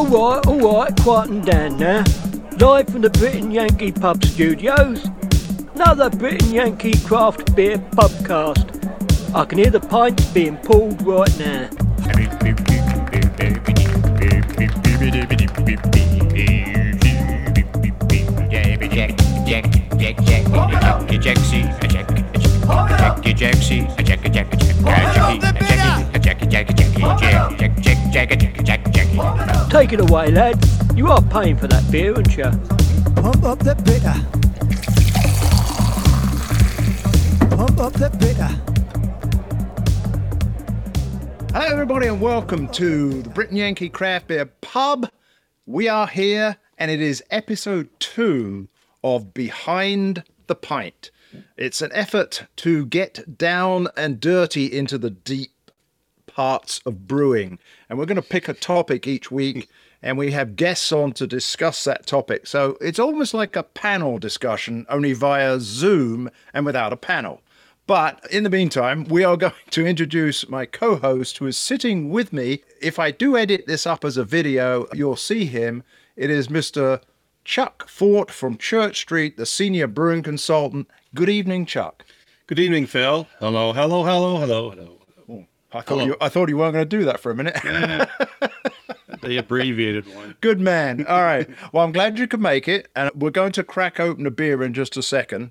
Alright, alright, quieten down now. Live from the Brit and Yankee Pub Studios. Another Brit and Yankee Craft Beer Pubcast. I can hear the pints being pulled right now. Take it away, lad. You are paying for that beer, aren't you? Pump up the bitter. Pump up the bitter. Hello, everybody, and welcome to the Brit and Yankee Craft Beer Pub. We are here, and it is episode two of Behind the Pint. It's an effort to get down and dirty into the deep parts of brewing. And we're going to pick a topic each week, and we have guests on to discuss that topic. So it's almost like a panel discussion, only via Zoom and without a panel. But in the meantime, we are going to introduce my co host who is sitting with me. If I do edit this up as a video, you'll see him. It is Mr. Chuck Fort from Church Street, the senior brewing consultant. Good evening, Chuck. Good evening, Phil. Hello, hello, hello, hello, hello. I thought, you, I thought you weren't going to do that for a minute. The abbreviated one. Good man. All right. Well, I'm glad you could make it. And we're going to crack open a beer in just a second.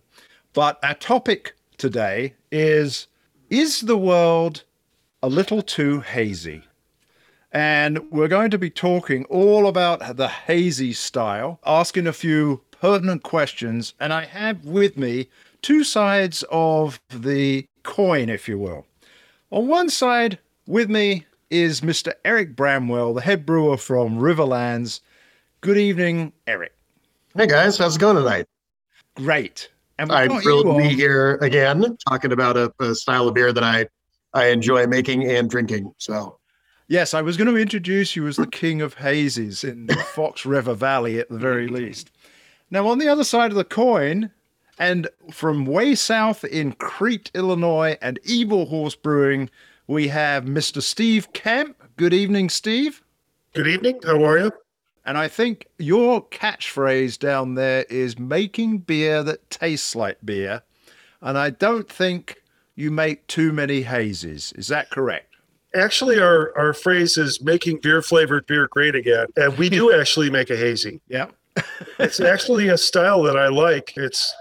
But our topic today is Is the world a little too hazy? And we're going to be talking all about the hazy style, asking a few pertinent questions. And I have with me two sides of the coin, if you will. On one side with me is Mr. Eric Bramwell, the head brewer from Riverlands. Good evening, Eric. Hey guys, how's it going tonight? Great. And I'm thrilled to be here again, talking about a, a style of beer that I I enjoy making and drinking. So Yes, I was going to introduce you as the king of hazies in the Fox River Valley at the very least. Now, on the other side of the coin, and from way south in Crete, Illinois, and Evil Horse Brewing, we have Mr. Steve Kamp. Good evening, Steve. Good evening. How are you? And I think your catchphrase down there is making beer that tastes like beer. And I don't think you make too many hazes. Is that correct? Actually, our, our phrase is making beer flavored beer great again. And we do actually make a hazy. Yeah. It's actually a style that I like. It's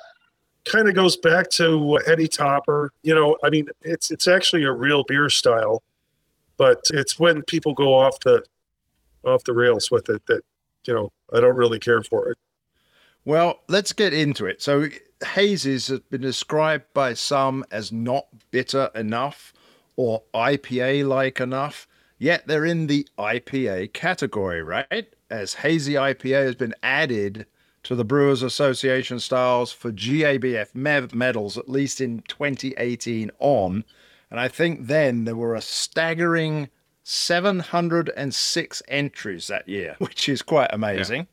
kind of goes back to Heady Topper. You know, I mean, it's it's actually a real beer style, but it's when people go off the off the rails with it that you know I don't really care for it. Well, let's get into it. So, hazes have been described by some as not bitter enough or IPA like enough, yet they're in the IPA category, right? As hazy IPA has been added to the Brewers Association styles for GABF me- medals, at least in 2018 on. And I think then there were a staggering 706 entries that year, which is quite amazing.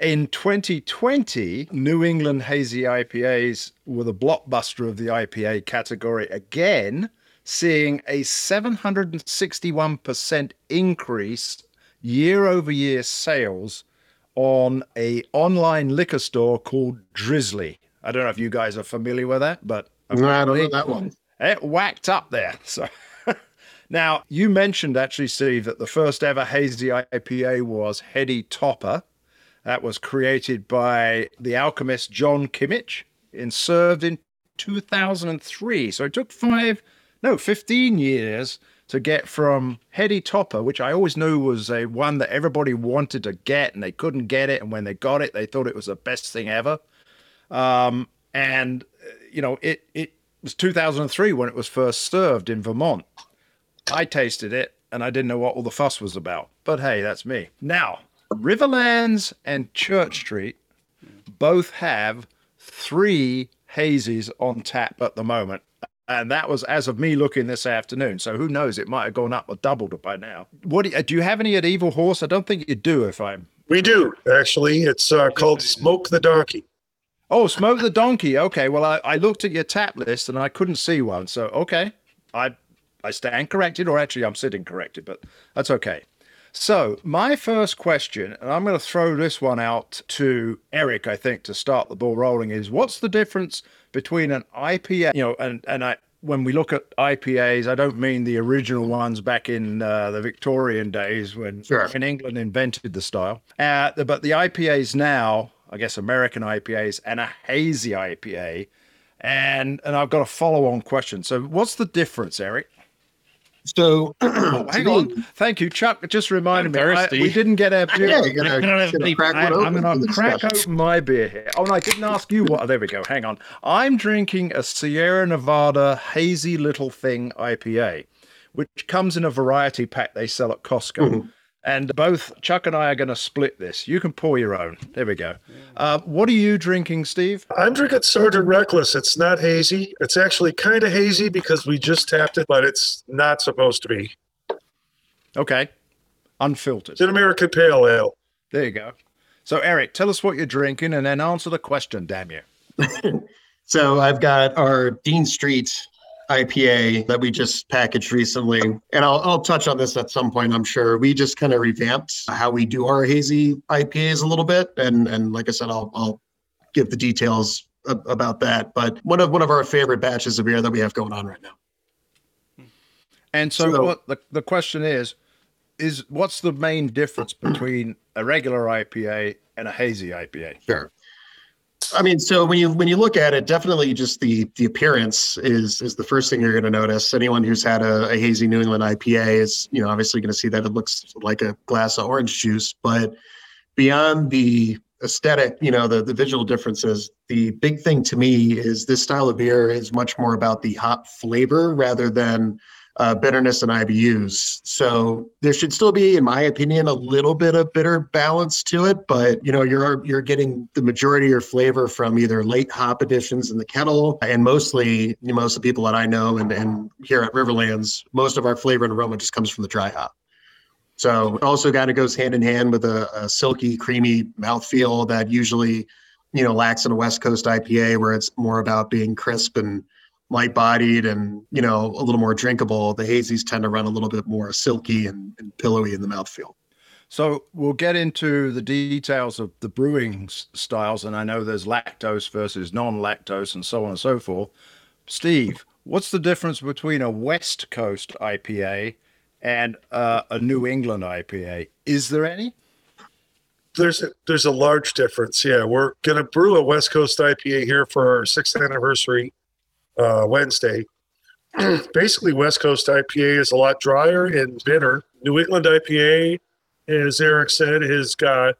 In 2020, New England Hazy IPAs were the blockbuster of the IPA category again, seeing a 761% increase year over year sales on a online liquor store called Drizly. I don't know if you guys are familiar with that, but I don't know that one. it whacked up there. So now you mentioned actually, Steve, that the first ever hazy IPA was Heady Topper. That was created by the alchemist John Kimmich and served in 2003. So it took five, no, 15 years to get from Heady Topper, which I always knew was a one that everybody wanted to get and they couldn't get it. And when they got it, they thought it was the best thing ever. Um, and, you know, it, it was 2003 when it was first served in Vermont. I tasted it and I didn't know what all the fuss was about. But hey, that's me. Now, Riverlands and Church Street both have three hazies on tap at the moment. And that was as of me looking this afternoon. So who knows? It might have gone up or doubled by now. What do you, do you have any at Evil Horse? I don't think you do. If I'm We do actually. It's uh, called Smoke the Donkey. oh, smoke the donkey. Okay, well I, I looked at your tap list and I couldn't see one. So okay, I I stand corrected, or actually I'm sitting corrected, but that's okay. So, my first question, and I'm going to throw this one out to Eric, I think, to start the ball rolling, is what's the difference between an IPA, you know, and, and I, when we look at IPAs, I don't mean the original ones back in uh, the Victorian days when, Sure. when England invented the style, uh, but the IPAs now, I guess American IPAs and a hazy IPA. And, and I've got a follow on question. So, what's the difference, Eric? So, Oh, hang on. Thank you, Chuck. Just reminded I'm me. I, we didn't get our beer. Yeah, you gotta, I don't have gotta any- crack I, one am gonna crack discussion. open my beer here. Oh, no, I didn't ask you what. Oh, There we go. Hang on. I'm drinking a Sierra Nevada Hazy Little Thing IPA, which comes in a variety pack they sell at Costco. Mm-hmm. And both Chuck and I are going to split this. You can pour your own. There we go. Uh, what are you drinking, Steve? I'm drinking Sergeant Reckless. It's not hazy. It's actually kind of hazy because we just tapped it, but it's not supposed to be. Okay. Unfiltered. It's an American Pale Ale. There you go. So, Eric, tell us what you're drinking and then answer the question, damn you. So I've got our Dean Street IPA that we just packaged recently, and I'll I'll touch on this at some point. I'm sure we just kind of revamped how we do our hazy IPAs a little bit, and and like I said, I'll I'll give the details about that. But one of one of our favorite batches of beer that we have going on right now. Hmm. And so, So- what the, the question is, is what's the main difference between a regular IPA and a hazy IPA? Sure. I mean, so when you when you look at it, definitely just the the appearance is is the first thing you're going to notice. Anyone who's had a, a hazy New England IPA is, you know, obviously going to see that it looks like a glass of orange juice. But beyond the aesthetic, you know, the the visual differences, the big thing to me is this style of beer is much more about the hop flavor rather than uh, bitterness and IBUs. So there should still be, in my opinion, a little bit of bitter balance to it, but you know, you're you're getting the majority of your flavor from either late hop additions in the kettle, and mostly you know, most of the people that I know and, and here at Riverlands, most of our flavor and aroma just comes from the dry hop. So it also kind of goes hand in hand with a, a silky, creamy mouthfeel that usually, you know, lacks in a West Coast IPA where it's more about being crisp and light bodied and, you know, a little more drinkable. The hazies tend to run a little bit more silky and, and pillowy in the mouthfeel. So we'll get into the details of the brewing styles, and I know there's lactose versus non-lactose, and so on and so forth. Steve, what's the difference between a West Coast IPA and uh, a New England IPA? Is there any? There's a, there's a large difference. Yeah, we're gonna brew a West Coast IPA here for our sixth anniversary uh, Wednesday. Basically, West Coast IPA is a lot drier and bitter. New England IPA, as Eric said, has got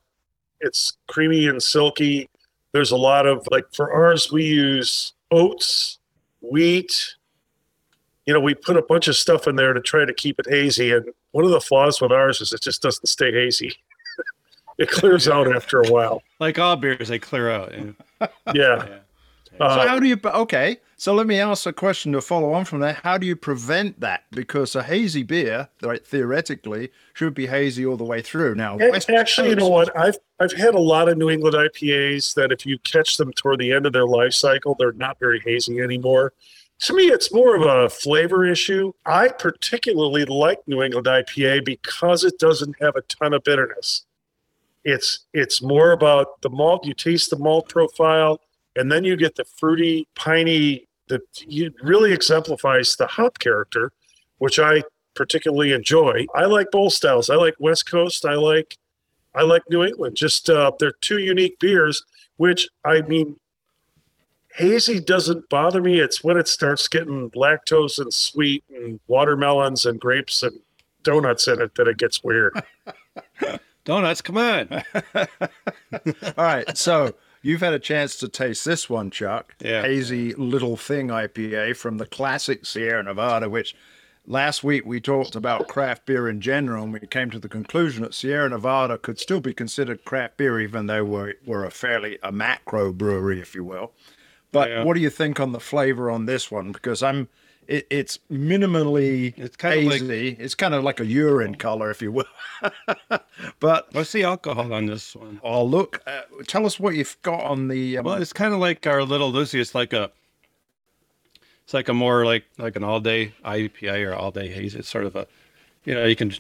it's creamy and silky. There's a lot of like for ours, we use oats, wheat. You know, we put a bunch of stuff in there to try to keep it hazy. And one of the flaws with ours is it just doesn't stay hazy. it clears out after a while. Like all beers, they clear out. yeah. Yeah. So Uh, how do you? Okay, so let me ask a question to follow on from that. How do you prevent that? Because a hazy beer, right, theoretically, should be hazy all the way through. Now, West Actually, you know what? I've I've had a lot of New England IPAs that if you catch them toward the end of their life cycle, they're not very hazy anymore. To me, it's more of a flavor issue. I particularly like New England IPA because it doesn't have a ton of bitterness. It's it's more about the malt. You taste the malt profile, and then you get the fruity, piney. That you really exemplifies the hop character, which I particularly enjoy. I like both styles. I like West Coast. I like I like New England. Just uh, they're two unique beers, which I mean, hazy doesn't bother me. It's when it starts getting lactose and sweet and watermelons and grapes and donuts in it that it gets weird. Donuts, come on. All right, so you've had a chance to taste this one, Chuck. Yeah. Hazy Little Thing IPA from the classic Sierra Nevada, which last week we talked about craft beer in general, and we came to the conclusion that Sierra Nevada could still be considered craft beer, even though we're, we're a fairly a macro brewery, if you will. But Yeah. what do you think on the flavor on this one? Because I'm, it, it's minimally It's kind of like- hazy. it's kind of like a urine color, if you will. but What's the alcohol on this one? Oh, look! Uh, tell us what you've got on the. Um, Well, it's kind of like our little Lucy. It's like a, it's like a more like like an all day IPA or all day haze. It's sort of a, you know, you can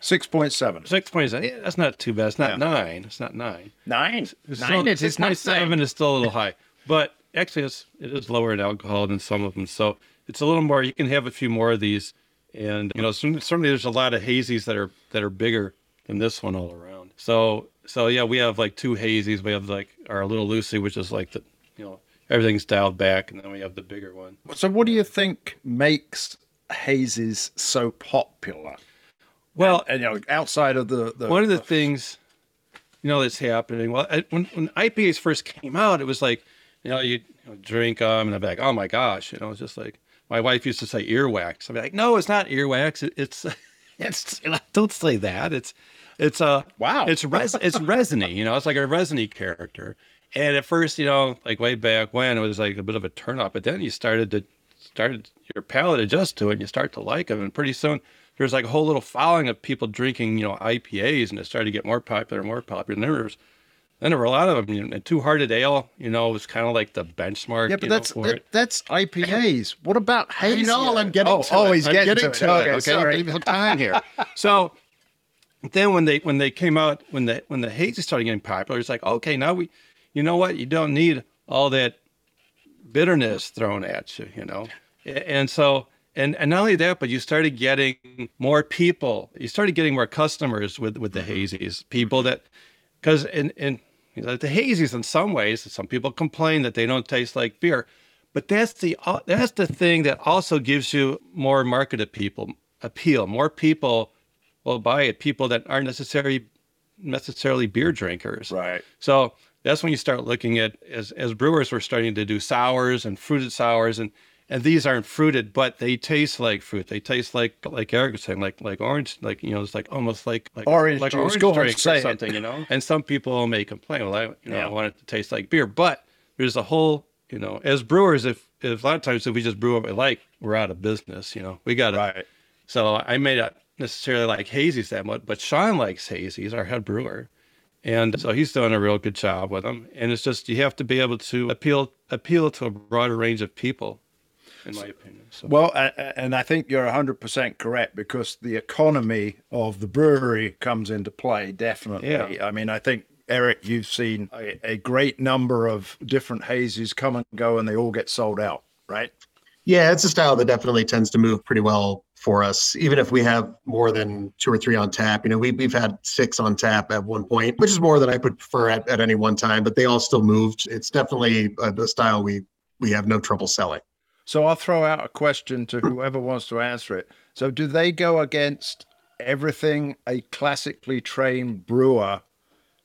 6.7. Six point seven. Yeah, that's not too bad. It's not Yeah. nine. It's not nine. Nine. It's Nine. still, It is not seven is still a little high, but actually, it's it is lower in alcohol than some of them. So it's a little more. You can have a few more of these, and you know, certainly there's a lot of hazies that are that are bigger than this one all around. So so yeah, we have like two hazies. We have like our little Lucy, which is like the you know everything's dialed back, and then we have the bigger one. So, what do you think makes hazes so popular? Well, And you know, outside of the, the one of the things you know that's happening well I, when, when ipas first came out it was like you know you, you know, drink them and i'm like oh my gosh you know it's just like my wife used to say earwax. I'm like no it's not earwax. It, it's it's don't say that. It's it's a Wow. it's res it's resiny you know it's like a resiny character. And at first you know like way back when it was like a bit of a turn off but then you started to started your palate adjust to it and you start to like them and pretty soon there's like a whole little following of people drinking you know ipas and it started to get more popular and more popular. And there was there were a lot of them you know, two hearted ale you know was kind of like the benchmark yeah, but you know, that's for that, that's IPAs. What about hazy? know, I'm getting oh, to oh, it. he's I'm getting, getting to, to it. it, Okay, okay? sorry. Leave some time here. So then when they when they came out when the when the hazy started getting popular, it's like okay now we, you know what you don't need all that bitterness thrown at you, you know, and so and and not only that, but you started getting more people. You started getting more customers with with the mm-hmm. hazies. People that because in in you know, the hazies in some ways, some people complain that they don't taste like beer, but that's the uh, that's the thing that also gives you more market appeal. Appeal more people will buy it. People that aren't necessarily necessarily beer drinkers. Right. So that's when you start looking at as as brewers we're starting to do sours and fruited sours and and these aren't fruited but they taste like fruit. They taste like like Eric was saying like like orange like you know it's like almost like like Orange like juice. orange drink or it. something you know. And some people may complain well I you know Yeah. I want it to taste like beer but there's a whole you know as brewers if if a lot of times if we just brew what we like we're out of business you know we got to Right. so I may not necessarily like hazies that much, but Sean likes hazies, our head brewer. And so he's doing a real good job with them. And it's just you have to be able to appeal appeal to a broader range of people, in my opinion. So Well, a- a- and I think you're 100% correct because the economy of the brewery comes into play, definitely. Yeah. I mean, I think, Eric, you've seen a, a great number of different hazes come and go and they all get sold out, right? Yeah, it's a style that definitely tends to move pretty well for us, even if we have more than two or three on tap. You know, we, we've had six on tap at one point, which is more than I would prefer at, at any one time, but they all still moved. It's definitely a, a style we we have no trouble selling. So I'll throw out a question to whoever wants to answer it. So, do they go against everything a classically trained brewer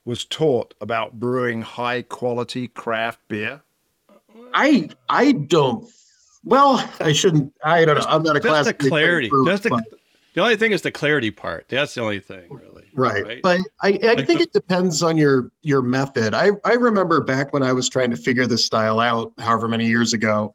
was taught about brewing high quality craft beer? I I don't. Well, I shouldn't. I don't know. I'm not a just the clarity. brewer, Just the, but- the only thing is the clarity part. That's the only thing, really. right, but I, I Like think the- it depends on your your method i i remember back when i was trying to figure this style out however many years ago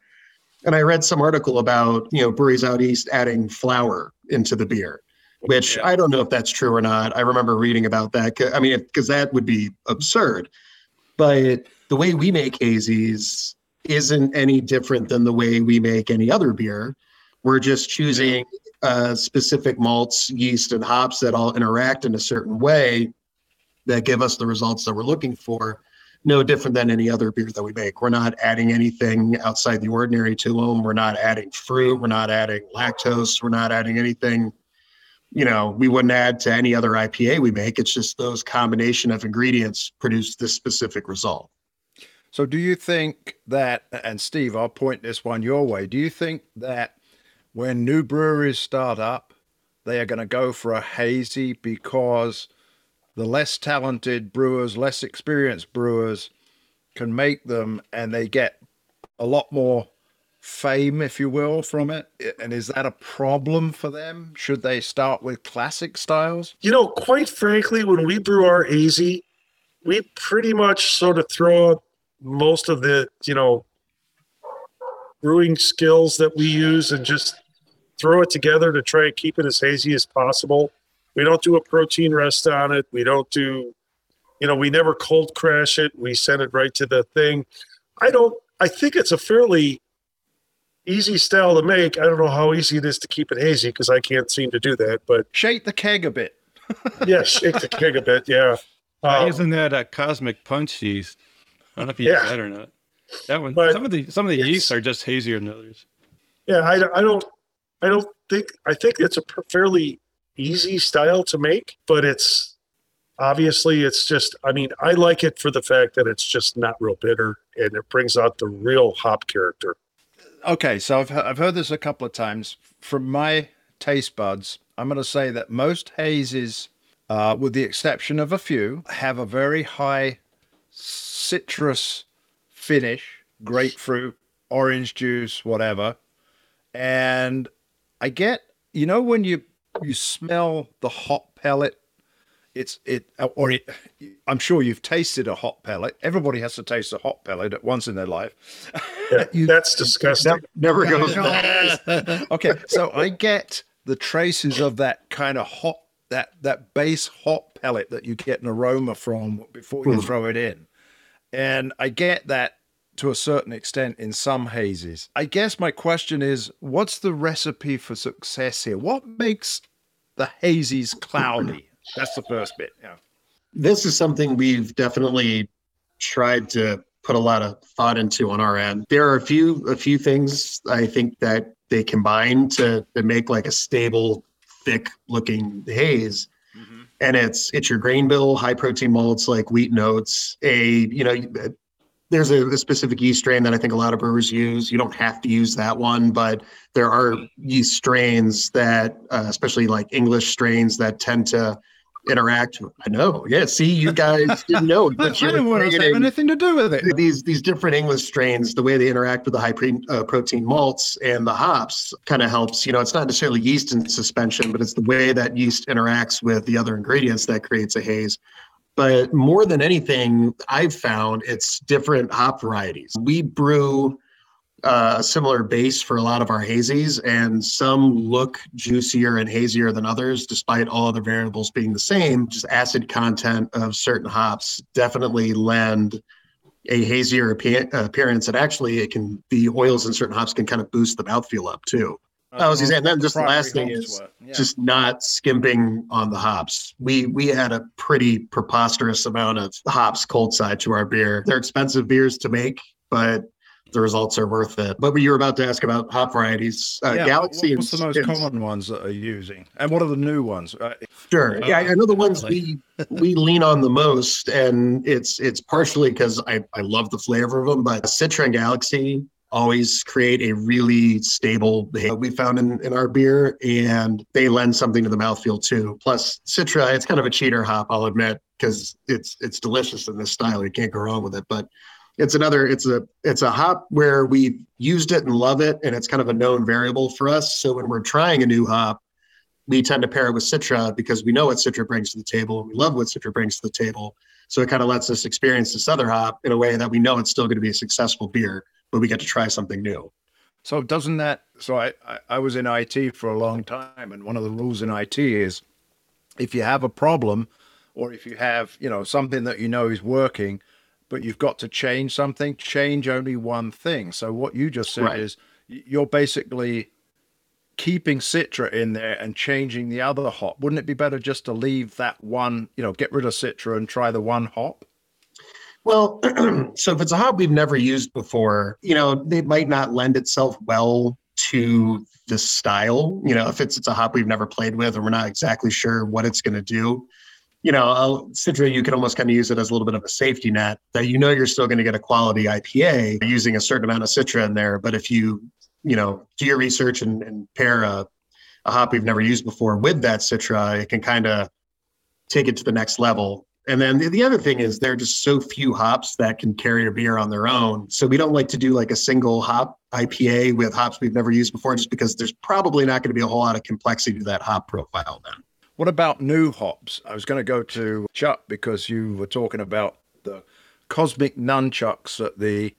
and i read some article about you know breweries out east adding flour into the beer which Yeah. i don't know if that's true or not i remember reading about that i mean because that would be absurd but the way we make hazies isn't any different than the way we make any other beer we're just choosing uh, specific malts, yeast, and hops that all interact in a certain way that give us the results that we're looking for. No different than any other beer that we make. We're not adding anything outside the ordinary to them. We're not adding fruit. We're not adding lactose. We're not adding anything, you know, we wouldn't add to any other IPA we make. It's just those combination of ingredients produce this specific result. So, do you think that, and Steve, I'll point this one your way, do you think that when new breweries start up, they are going to go for a hazy because the less talented brewers, less experienced brewers can make them and they get a lot more fame, if you will, from it? And is that a problem for them? Should they start with classic styles? You know, quite frankly, when we brew our AZ, we pretty much sort of throw out most of the, you know, brewing skills that we use and just throw it together to try and keep it as hazy as possible. We don't do a protein rest on it. We don't do, you know, we never cold crash it. We send it right to the thing. I don't, I think it's a fairly easy style to make. I don't know how easy it is to keep it hazy because I can't seem to do that, but Shake the keg a bit. yeah, shake the keg a bit. Yeah. Uh, Isn't that a cosmic punch yeast? I don't know if you Yeah. use that or not. That one. But some of the some of the yeasts are just hazier than others. yeah, I, I don't, I don't think, I think it's a fairly easy style to make, but it's obviously it's just, I mean, I like it for the fact that it's just not real bitter and it brings out the real hop character. Okay, so I've, I've heard this a couple of times. From my taste buds, I'm going to say that most hazes, uh, with the exception of a few, have a very high citrus finish, grapefruit, orange juice, whatever. And I get, you know, when you you smell the hop pellet, it's it or it. I'm sure you've tasted a hop pellet. Everybody has to taste a hop pellet at once in their life. Yeah, You- that's disgusting. Never, never goes. okay, so I get the traces of that kind of hot that that base hop pellet that you get an aroma from before you hmm. throw it in. And I get that to a certain extent in some hazes. I guess my question is what's the recipe for success here? What makes the hazies cloudy? That's the first bit. Yeah. this is something we've definitely tried to put a lot of thought into on our end. There are a few a few things I think that they combine to, to make like a stable, thick looking haze. Mm-hmm. And it's it's your grain bill, high protein malts like wheat and oats. A you know there's a, a specific yeast strain that I think a lot of brewers use. You don't have to use that one, but there are yeast strains that, uh, especially like English strains, that tend to interact. I know. Yeah. See, you guys didn't know, I but you're didn't want to have anything to do with it. these these different English strains, the way they interact with the high pre, uh, protein malts and the hops, kind of helps. You know, it's not necessarily yeast in suspension, but it's the way that yeast interacts with the other ingredients that creates a haze. But more than anything, I've found it's different hop varieties. We brew uh, a similar base for a lot of our hazies, and some look juicier and hazier than others, despite all other variables being the same. Just acid content of certain hops definitely lend a hazier appearance, and actually, it can the oils in certain hops can kind of boost the mouthfeel up too. I was gonna say, and then just the last thing is yeah. just not skimping on the hops. We we had a pretty preposterous amount of hops cold side to our beer. They're expensive beers to make, but the results are worth it. But you were about to ask about hop varieties. Uh, Yeah, Galaxy What's the most and- common ones that are using, and what are the new ones? Uh, Sure. Yeah, I know the ones we we lean on the most, and it's it's partially because I I love the flavor of them, but Citra and Galaxy always create a really stable we found in, in our beer, and they lend something to the mouthfeel too. Plus, Citra, it's kind of a cheater hop, I'll admit, because it's it's delicious in this style. You can't go wrong with it, but it's another it's a it's a hop where we've used it and love it and it's kind of a known variable for us so when we're trying a new hop we tend to pair it with Citra because we know what Citra brings to the table. We love what Citra brings to the table. So it kind of lets us experience this other hop in a way that we know it's still going to be a successful beer, but we get to try something new. So doesn't that? So I, I I was in IT for a long time, and one of the rules in IT is if you have a problem, or if you have you know something that you know is working, but you've got to change something, change only one thing. So what you just said Right. is you're basically keeping Citra in there and changing the other hop. Wouldn't it be better just to leave that one? You know, get rid of Citra and try the one hop. Well, so if it's a hop we've never used before, you know, it might not lend itself well to the style. You know, if it's it's a hop we've never played with and we're not exactly sure what it's going to do. You know, Citra, you can almost kind of use it as a little bit of a safety net that you know you're still going to get a quality IPA using a certain amount of Citra in there. But if you, you know, do your research and, and pair a, a hop we've never used before with that Citra, it can kind of take it to the next level. And then the, the other thing is there are just so few hops that can carry a beer on their own. So we don't like to do like a single hop IPA with hops we've never used before, just because there's probably not going to be a whole lot of complexity to that hop profile then. What about new hops? I was going to go to Chuck because you were talking about the cosmic nunchucks at the.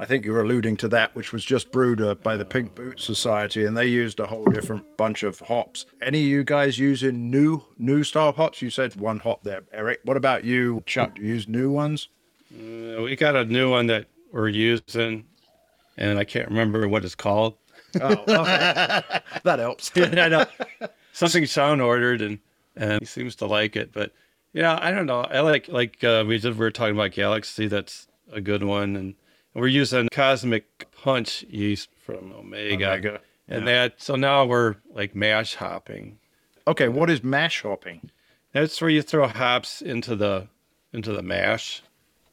I think you're alluding to that, which was just brewed uh, by the Pink Boot Society, and they used a whole different bunch of hops. Any of you guys using new new style hops? You said one hop there, Eric. What about you, Chuck? Do you use new ones? Uh, we got a new one that we're using, and I can't remember what it's called. Oh, okay. that helps. I know. Something Sean ordered, and and he seems to like it. But yeah, I don't know. I like like uh, we just we were talking about Galaxy. That's a good one, and we're using Cosmic Punch yeast from Omega, Omega, and that. So now we're like mash hopping. Okay, what is mash hopping? That's where you throw hops into the into the mash.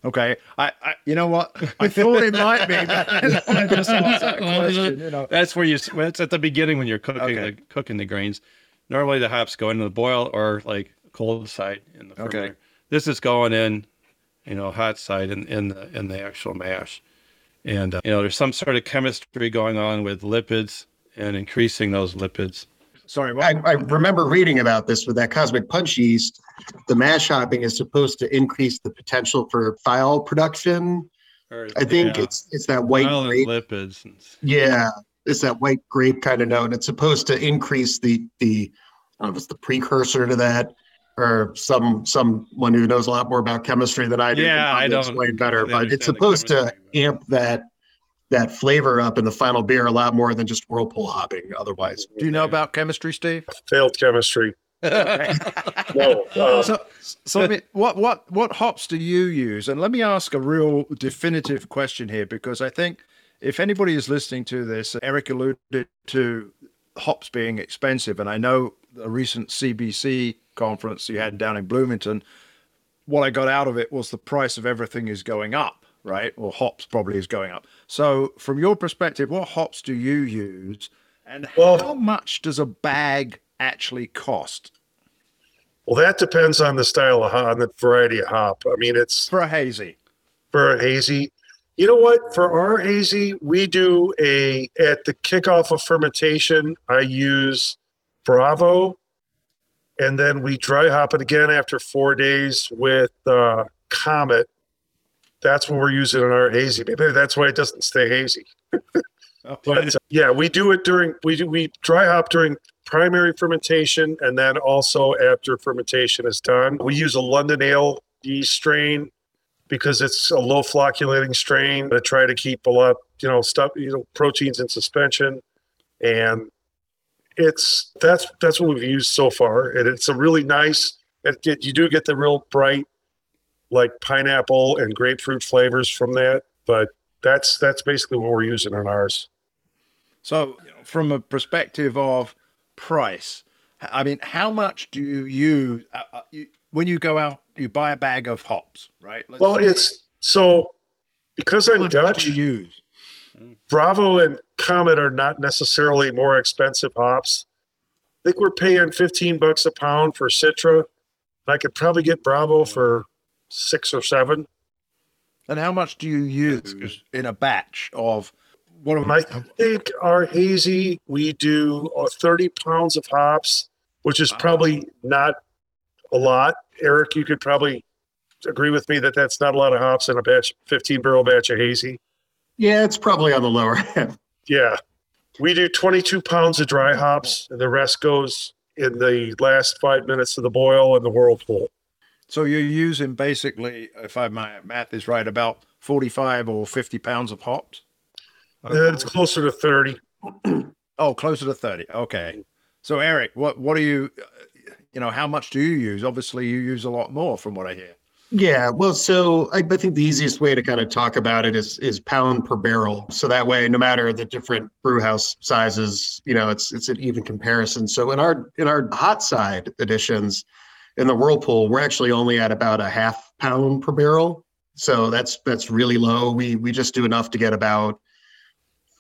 Okay, I, I you know what? I thought it might be. But I just that question, you know. That's where you. It's at the beginning when you're cooking Okay. the cooking the grains. Normally the hops go into the boil or like cold side in the Okay. fermenter. This is going in, you know, hot side in in the in the actual mash, and uh, you know there's some sort of chemistry going on with lipids and increasing those lipids. Sorry, what? I, I remember reading about this with that cosmic punch yeast. The mash hopping is supposed to increase the potential for thiol production. Or, I think yeah, it's it's that white oil and grape. lipids. And, Yeah, it's that white grape kind of note. And it's supposed to increase the the I don't know if it's the precursor to that or some someone who knows a lot more about chemistry than I do. Yeah, I probably don't explain better. really But it's supposed to amp that that flavor up in the final beer a lot more than just whirlpool hopping. Otherwise, Do you know about chemistry, Steve? Failed chemistry. No. Uh, So, so I mean, what what what hops do you use? And let me ask a real definitive question here, because I think if anybody is listening to this, Eric alluded to hops being expensive, and I know a recent CBC conference you had down in Bloomington. What I got out of it was the price of everything is going up, right? Or hops probably is going up. So, from your perspective, what hops do you use, and Well- how much does a bag actually cost well, that depends on the style of hop, on the variety of hop. I mean, it's for a hazy? for a hazy. You know what? For our hazy, we do a at the kickoff of fermentation. I use Bravo, and then we dry hop it again after four days with uh, Comet. That's what we're using in our hazy. Maybe that's why it doesn't stay hazy. But uh, yeah, we do it during we do we dry hop during primary fermentation and then also after fermentation is done. We use a London ale yeast strain because it's a low flocculating strain to try to keep a lot, you know, stuff, you know, proteins in suspension. And it's that's that's what we've used so far. And it's a really nice get you do get the real bright like pineapple and grapefruit flavors from that, but that's that's basically what we're using in ours. So, from a perspective of price, I mean, how much do you uh, uh, you, when you go out? You buy a bag of hops, right? Let's Well, it's so because I'm how much do Dutch, you use? Bravo and Comet are not necessarily more expensive hops. I think we're paying 15 bucks a pound for Citra. I could probably get Bravo for six or seven. And how much do you use in a batch of what And am I think our hazy, we do uh, 30 pounds of hops, which is probably not a lot. Eric, you could probably agree with me that that's not a lot of hops in a batch, 15 barrel batch of hazy. yeah, it's probably on the lower end. Yeah. We do 22 pounds of dry hops, and the rest goes in the last five minutes of the boil in the whirlpool. So you're using basically, if I my math is right, about forty-five or fifty pounds of hops. And it's closer to 30. Oh, closer to thirty. Okay. So Eric, what what do you, uh, you know, how much do you use? Obviously, you use a lot more, from what I hear. Yeah, well, so I, I think the easiest way to kind of talk about it is is pound per barrel. So that way, no matter the different brew house sizes, you know, it's it's an even comparison. So in our in our hot side editions, in the whirlpool, we're actually only at about a half pound per barrel. So that's that's really low. We we just do enough to get about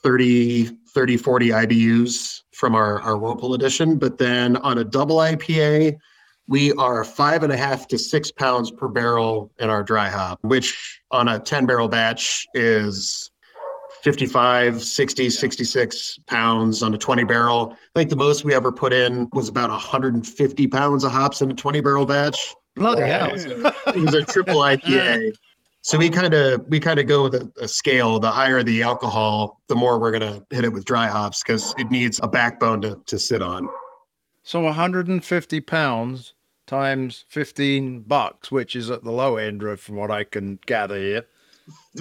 30, 30, 40 IBUs from our, our whirlpool edition. But then on a double IPA, we are five and a half to six pounds per barrel in our dry hop, which on a 10 barrel batch is 55, 60, 66 pounds on a 20 barrel. I think the most we ever put in was about 150 pounds of hops in a 20 barrel batch. Bloody hell! It was a triple IPA. So we kind of we kind of go with a, a scale. The higher the alcohol, the more we're gonna hit it with dry hops because it needs a backbone to, to sit on. So 150 pounds times 15 bucks, which is at the low end, of- from what I can gather here.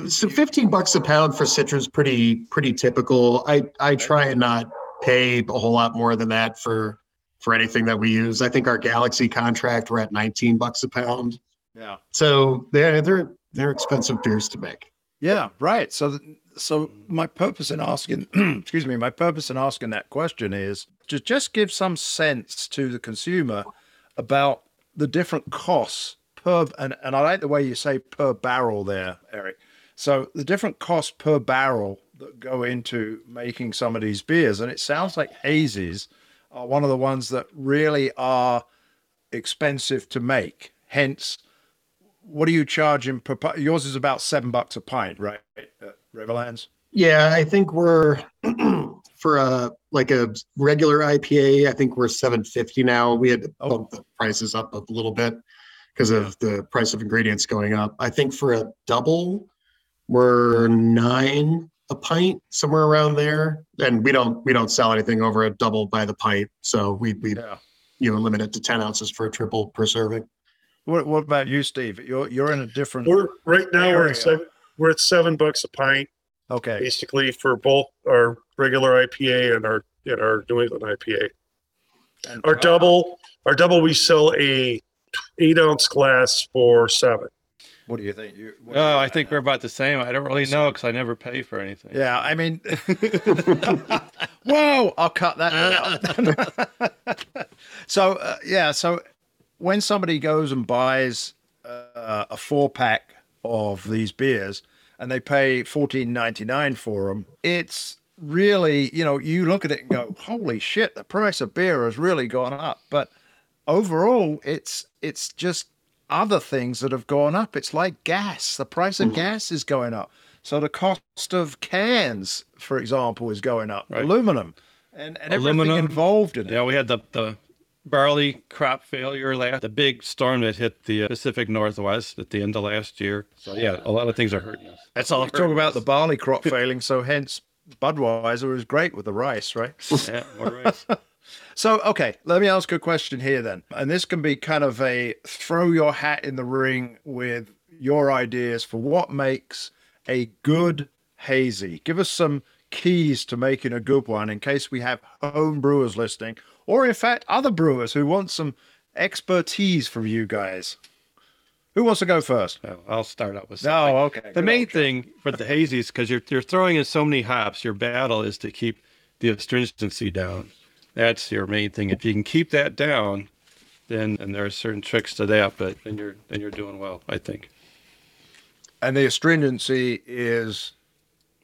So 15 bucks a pound for Citra is pretty pretty typical. I I try and not pay a whole lot more than that for for anything that we use. I think our Galaxy contract we're at 19 bucks a pound. Yeah. So they're they're they're expensive beers to make. Yeah, right. So, th- so my purpose in asking, excuse me, my purpose in asking that question is to just give some sense to the consumer about the different costs per, and, and I like the way you say per barrel there, Eric. So the different costs per barrel that go into making some of these beers, and it sounds like hazes are one of the ones that really are expensive to make. Hence, what are you charging per yours is about seven bucks a pint right at riverlands Yeah, I think we're for a like a regular IPA. I think we're 750 now. We had to Oh. bump the prices up a little bit because of the price of ingredients going up. I think for a double, we're nine a pint, somewhere around there. And we don't we don't sell anything over a double by the pint, so we we yeah you know limit it to 10 ounces for a triple per serving. what, what about you steve you're you're in a different We're right now we're at seven, we're at seven bucks a pint okay basically for both our regular IPA and our and our New England IPA. And- Our double our double we sell a eight ounce glass for seven. what do you think you what you Oh, I think think we're about the same. I don't really know because I never pay for anything. yeah i mean whoa i'll cut that out. so uh, yeah so when somebody goes and buys uh, a four pack of these beers and they pay fourteen ninety nine for them, it's really you know you look at it and go, holy shit, the price of beer has really gone up. But overall, it's it's just other things that have gone up. It's like gas. The price of mm-hmm. gas is going up. So the cost of cans, for example, is going up. Right. Aluminum and, and everything Aluminum. involved in it. Yeah, we had the, the barley crop failure last, the big storm that hit the uh, Pacific Northwest at the end of last year. So yeah, a lot of things are hurting us. That's all. I'll talk about the barley crop failing. So hence Budweiser is great with the rice, right? Yeah, more rice. So, okay, let me ask a question here then. And this can be kind of a throw your hat in the ring with your ideas for what makes a good hazy. Give us some keys to making a good one in case we have home brewers listening, or in fact, other brewers who want some expertise from you guys. Who wants to go first? So I'll start out with No, something. okay. The good main old thing for the hazies, because you're you're throwing in so many hops, your battle is to keep the astringency down. That's your main thing. If you can keep that down, then and there are certain tricks to that, but then you're then you're doing well, I think. And the astringency is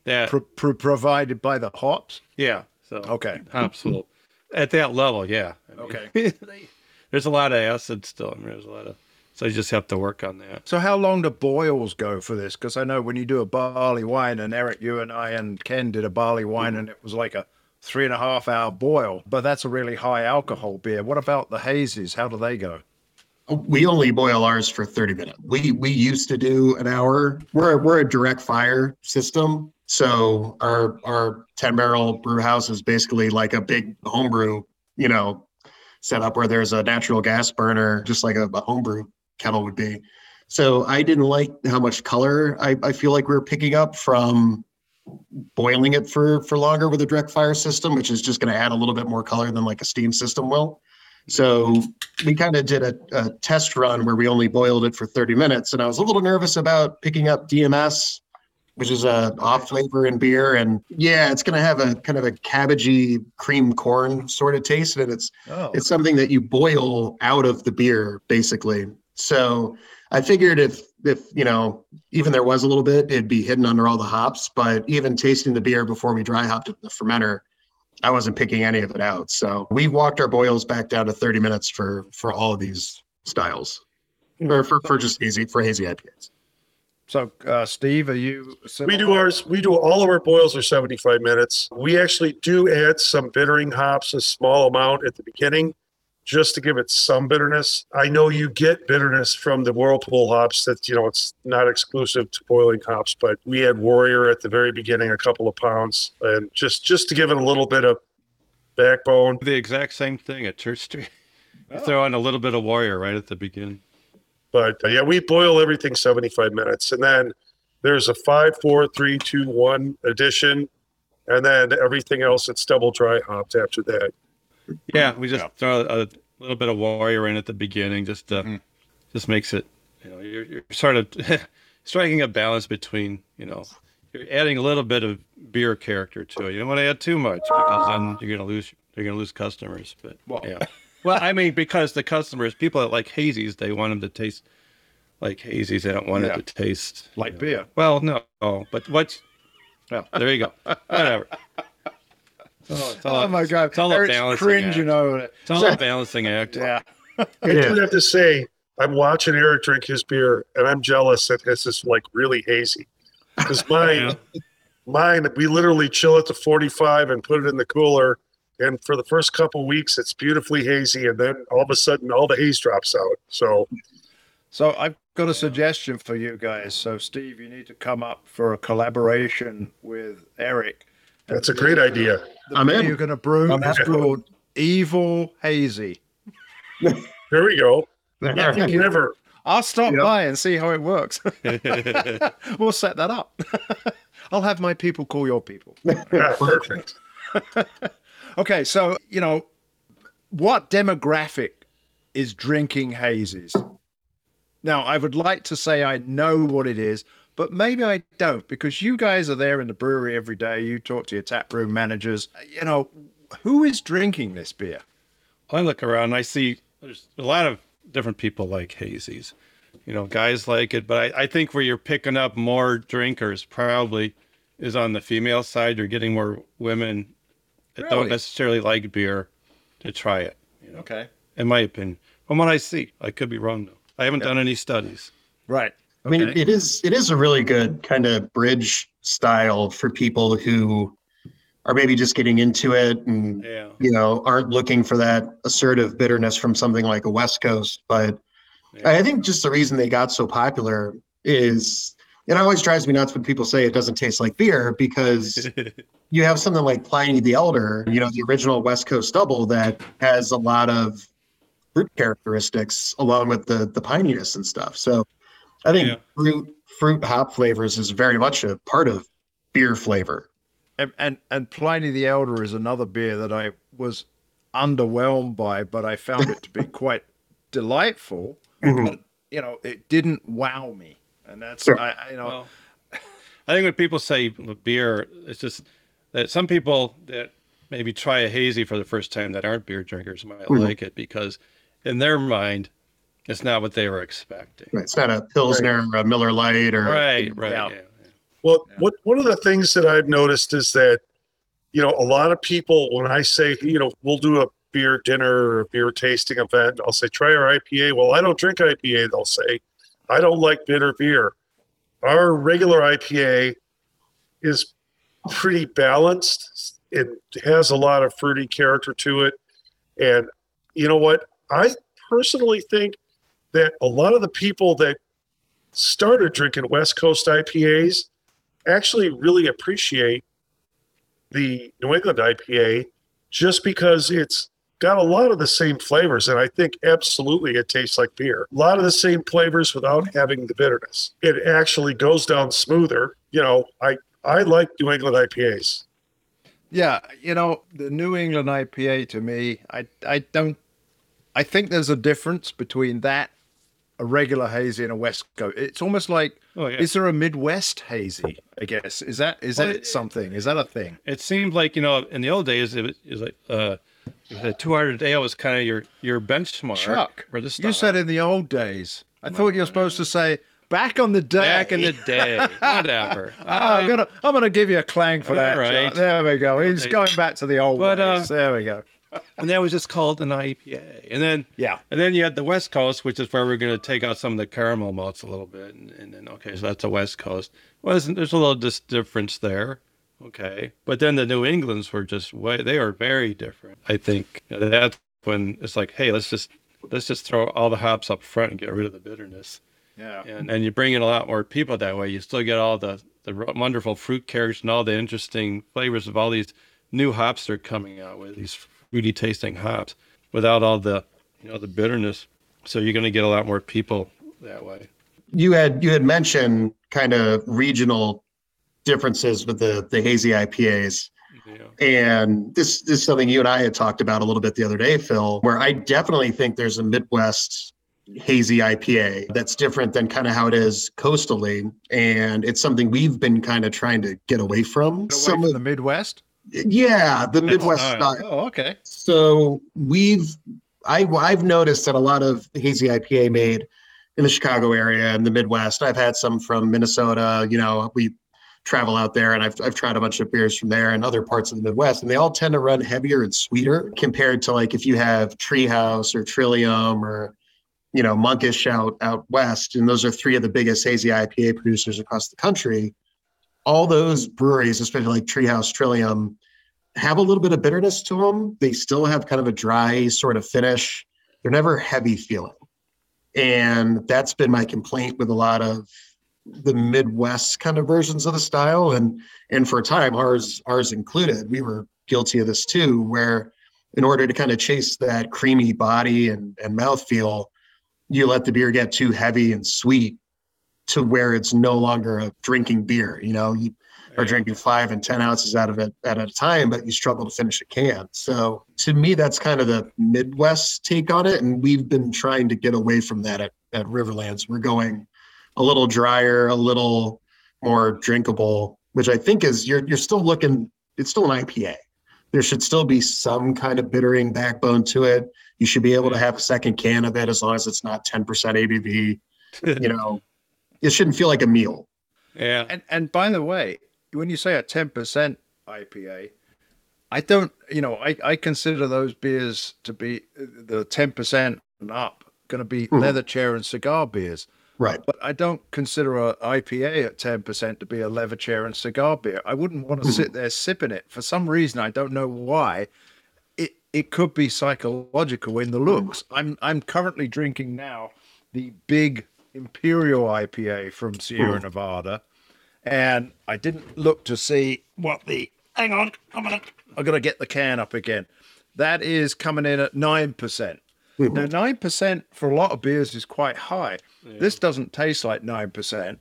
Yeah, pro- pro- provided by the hops. yeah. So Okay. hops will at that level, yeah. I mean, Okay. there's a lot of acid still. I mean, there's a lot of so you just have to work on that. So how long do boils go for this? Because I know when you do a barley wine, and Eric, you and I and Ken did a barley wine, and it was like a three and a half hour boil. But that's a really high alcohol beer. What about the hazes? How do they go? We only boil ours for 30 minutes. We we used to do an hour. We're we're a direct fire system. So our our 10 barrel brew house is basically like a big homebrew, you know, setup where there's a natural gas burner, just like a, a homebrew kettle would be. So I didn't like how much color I, I feel like we are picking up from boiling it for for longer with a direct fire system, which is just going to add a little bit more color than like a steam system will. So we kind of did a, a test run where we only boiled it for 30 minutes, and I was a little nervous about picking up DMS, which is a off flavor in beer, and yeah, it's going to have a kind of a cabbagey cream corn sort of taste, and it's Oh, it's something that you boil out of the beer basically. So I figured if if you know even there was a little bit, it'd be hidden under all the hops. But even tasting the beer before we dry hopped it in the fermenter, I wasn't picking any of it out. So we walked our boils back down to 30 minutes for for all of these styles, hmm. or for for just easy for hazy IPAs. So uh, Steve, are you? We do ours. We do all of our boils are seventy five minutes. We actually do add some bittering hops, a small amount at the beginning, just to give it some bitterness. I know you get bitterness from the whirlpool hops. That you know it's not exclusive to boiling hops, but we had Warrior at the very beginning, a couple of pounds, and just just to give it a little bit of backbone. The exact same thing at Church Street. You throw in a little bit of warrior right at the beginning. But uh, yeah, we boil everything 75 minutes. And then there's a five, four, three, two, one addition. And then everything else, it's double dry hopped after that. Yeah, we just throw a little bit of warrior in at the beginning, just to, Mm-hmm. just makes it. You know, you're, you're sort of striking a balance between you know, you're adding a little bit of beer character to it. You don't want to add too much because then you're gonna lose you're gonna lose customers. But Well- yeah, well, I mean, because the customers, people that like hazies, they want them to taste like hazies. They don't want Yeah. it to taste Like you know. beer. Well, no, oh, but what's Yeah. there you go. Whatever. Oh, all- Oh my god, It's all a Eric's balancing cringing act. over it. It's all a balancing act. Yeah. I do have to say, I'm watching Eric drink his beer, and I'm jealous that this is like really hazy. Because mine, mine, we literally chill it to 45 and put it in the cooler. And for the first couple weeks, it's beautifully hazy, and then all of a sudden, all the haze drops out. So So I've got a suggestion for you guys. So Steve, you need to come up for a collaboration with Eric. that's a great idea. The I'm in. You're going to brew I'm is in. called Evil Hazy. There we go. River. I'll stop Yep. by and see how it works. we'll set that up. I'll have my people call your people. Yeah, perfect. Okay, so you know, what demographic is drinking hazies? Now, I would like to say I know what it is, but maybe I don't because you guys are there in the brewery every day. You talk to your tap room managers. You know, who is drinking this beer? I look around and I see there's a lot of different people like hazies. You know, guys like it, but I, I think where you're picking up more drinkers probably is on the female side. You're getting more women that don't necessarily like beer to try it. You know, Okay, in my opinion, from what I see, I could be wrong though. I haven't done any studies. right. I mean, it is it is a really good kind of bridge style for people who are maybe just getting into it and Yeah. you know aren't looking for that assertive bitterness from something like a West Coast. But Yeah. I think just the reason they got so popular is it always drives me nuts when people say it doesn't taste like beer because you have something like Pliny the Elder, you know, the original West Coast double that has a lot of fruit characteristics along with the the pininess and stuff. So I think Yeah. fruit fruit hop flavors is very much a part of beer flavor. And, and and Pliny the Elder is another beer that I was underwhelmed by, but I found it to be quite delightful. Mm-hmm. But you know, it didn't wow me, and that's Sure. I, I you know Well, I think when people say beer, it's just that some people that maybe try a hazy for the first time that aren't beer drinkers might Mhm. like it because in their mind, it's not what they were expecting. Right. It's not a Pilsner or a Miller Lite or Right, right. Yeah. Yeah. yeah. Well, what one of the things that I've noticed is that, you know, a lot of people when I say, you know, we'll do a beer dinner or a beer tasting event, I'll say try our IPA. Well, I don't drink IPA. They'll say, I don't like bitter beer. Our regular IPA is pretty balanced. It has a lot of fruity character to it, and you know what? I personally think that a lot of the people that started drinking West Coast IPAs actually really appreciate the New England IPA just because it's got a lot of the same flavors. And I think absolutely it tastes like beer. A lot of the same flavors without having the bitterness. It actually goes down smoother. You know, I, I like New England IPAs. Yeah, you know, the New England IPA to me, I I don't I think there's a difference between that a regular hazy and a West Coast. It's almost like Oh, yeah. is there a Midwest hazy? I guess is that is Well, that it- something? Is that a thing? It seemed like you know in the old days it was, it was like uh, the Two Hearted Ale was kind of your your benchmark Chuck, for the you said in the old days. I thought you were supposed to say back on the day. back in the day. Whatever. Oh, I'm gonna I'm gonna give you a clang for that. Right. Chuck. There we go. He's going back to the old But, ways. uh, there we go. and that was just called an IPA. And then Yeah. and then you had the West Coast, which is where we're going to take out some of the caramel malts a little bit, and, and then okay, so that's the West Coast. Well, there's, there's a little dis- difference there, okay, but then the New Englands were just way they are very different. I think You that's when it's like, hey, let's just let's just throw all the hops up front and get rid of the bitterness, Yeah. and and you bring in a lot more people that way. You still get all the the wonderful fruit characters and all the interesting flavors of all these new hops they're coming out with these fruity tasting hops without all the you know the bitterness so you're going to get a lot more people that way you had you had mentioned kind of regional differences with the the hazy IPAs. Yeah. And this, this is something you and I had talked about a little bit the other day, Phil, where I definitely think there's a Midwest hazy IPA that's different than kind of how it is coastally. And it's something we've been kind of trying to get away from. Away Some from of the Midwest. yeah, the Midwest Oh, style. Oh, okay. So we've I I've noticed that a lot of hazy IPA made in the Chicago area and the Midwest. I've had some from Minnesota. You know, we travel out there, and I've I've tried a bunch of beers from there and other parts of the Midwest, and they all tend to run heavier and sweeter compared to like if you have Treehouse or Trillium or you know Monkish out out west, and those are three of the biggest hazy IPA producers across the country. All those breweries, especially like Treehouse, Trillium, have a little bit of bitterness to them. They still have kind of a dry sort of finish. They're never heavy feeling. And that's been my complaint with a lot of the Midwest kind of versions of the style. And and for a time, ours ours included, we were guilty of this too, where in order to kind of chase that creamy body and, and mouthfeel, you let the beer get too heavy and sweet to where it's no longer a drinking beer. You know, you are drinking five and 10 ounces out of it at a time, but you struggle to finish a can. So to me, that's kind of the Midwest take on it. And we've been trying to get away from that at, at Riverlands. We're going a little drier, a little more drinkable, which I think is you're you're still looking, it's still an IPA. There should still be some kind of bittering backbone to it. You should be able to have a second can of it as long as it's not 10% ABV. You know, it shouldn't feel like a meal. Yeah. And and by the way, when you say a ten percent IPA, I don't. You know, I I consider those beers to be the ten percent and up going to be Mhm. leather chair and cigar beers. Right. But I don't consider a IPA at ten percent to be a leather chair and cigar beer. I wouldn't want to hmm. sit there sipping it for some reason. I don't know why. It it could be psychological in the hmm. looks. I'm I'm currently drinking now the big Imperial IPA from Sierra hmm. Nevada, and I didn't look to see what the. Hang on, I'm gonna. I'm gonna get the can up again. That is coming in at nine percent. Now, nine percent for a lot of beers is quite high. This doesn't taste like nine percent.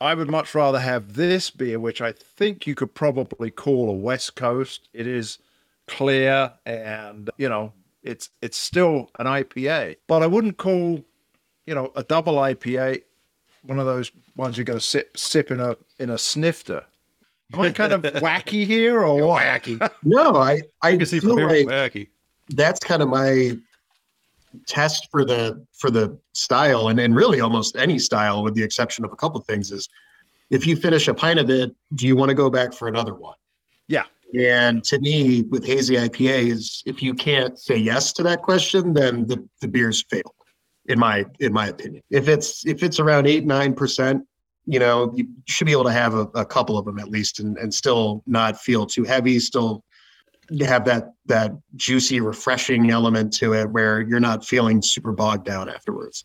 I would much rather have this beer, which I think you could probably call a West Coast. It is clear and you know it's it's still an IPA, but I wouldn't call you know a double IPA one of those ones you're going to sip sip in a in a snifter. Am I kind of wacky here or what? Wacky. No, I I You can see feel like wacky. that's kind of my test for the for the style and, and really almost any style with the exception of a couple of things is if you finish a pint of it do you want to go back for another one Yeah. and to me with hazy ipas if you can't say yes to that question then the, the beer's failed in my in my opinion if it's if it's around eight nine percent you know you should be able to have a, a couple of them at least and, and still not feel too heavy still have that that juicy refreshing element to it where you're not feeling super bogged down afterwards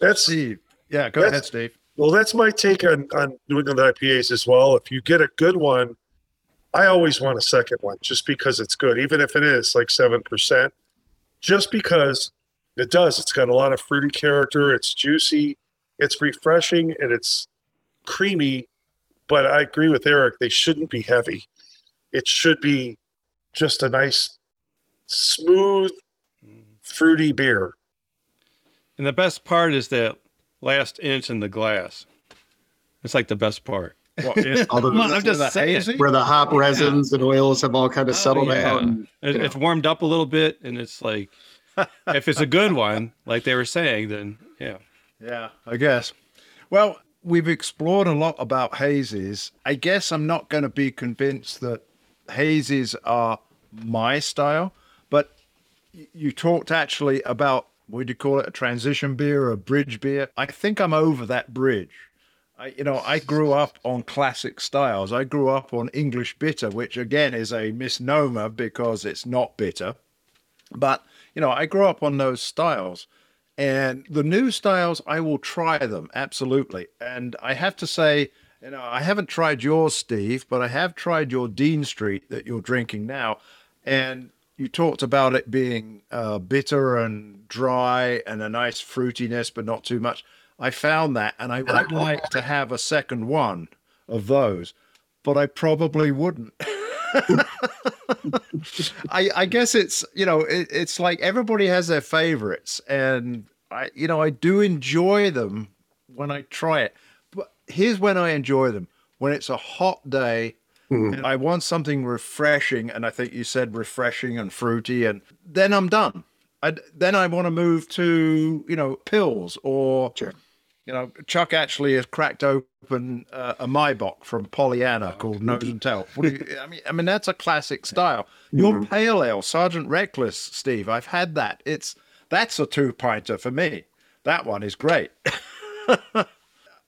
That's Steve. Yeah, go ahead, Steve. well, that's my take on on New England IPAs as well. If you get a good one, I always want a second one just because it's good, even if it is like seven percent. Just because it does, it's got a lot of fruity character. It's juicy, it's refreshing, and it's creamy. But I agree with Eric; they shouldn't be heavy. It should be just a nice, smooth, fruity beer. And the best part is that last inch in the glass. It's like the best part. What, is- Although Come on, I'm just that saying. where the hop resins and oils have all kind of Oh, settled yeah. out and, It, It's warmed up a little bit, and it's like, if it's a good one, like they were saying, then yeah. Yeah, I guess. Well, we've explored a lot about hazes. I guess I'm not going to be convinced that hazes are my style, but you talked actually about would you call it a transition beer or a bridge beer? I think I'm over that bridge. I, you know, I grew up on classic styles. I grew up on English bitter, which again is a misnomer because it's not bitter. But, you know, I grew up on those styles. And the new styles, I will try them absolutely. And I have to say, you know, I haven't tried yours, Steve, but I have tried your Dean Street that you're drinking now. And you talked about it being uh, bitter and dry and a nice fruitiness, but not too much. I found that, and I would like to have a second one of those, but I probably wouldn't. I, I guess it's you know it, it's like everybody has their favorites, and I you know I do enjoy them when I try it. But here's when I enjoy them: when it's a hot day, and I want something refreshing, and I think you said refreshing and fruity, and then I'm done. I then I want to move to you know pills or Sure. you know, Chuck actually has cracked open uh, a Maibock from Pollyanna called Nose and Tail. You, I mean, I mean that's a classic style. Your pale ale, Sergeant Reckless, Steve. I've had that. It's that's a two pinter for me. That one is great.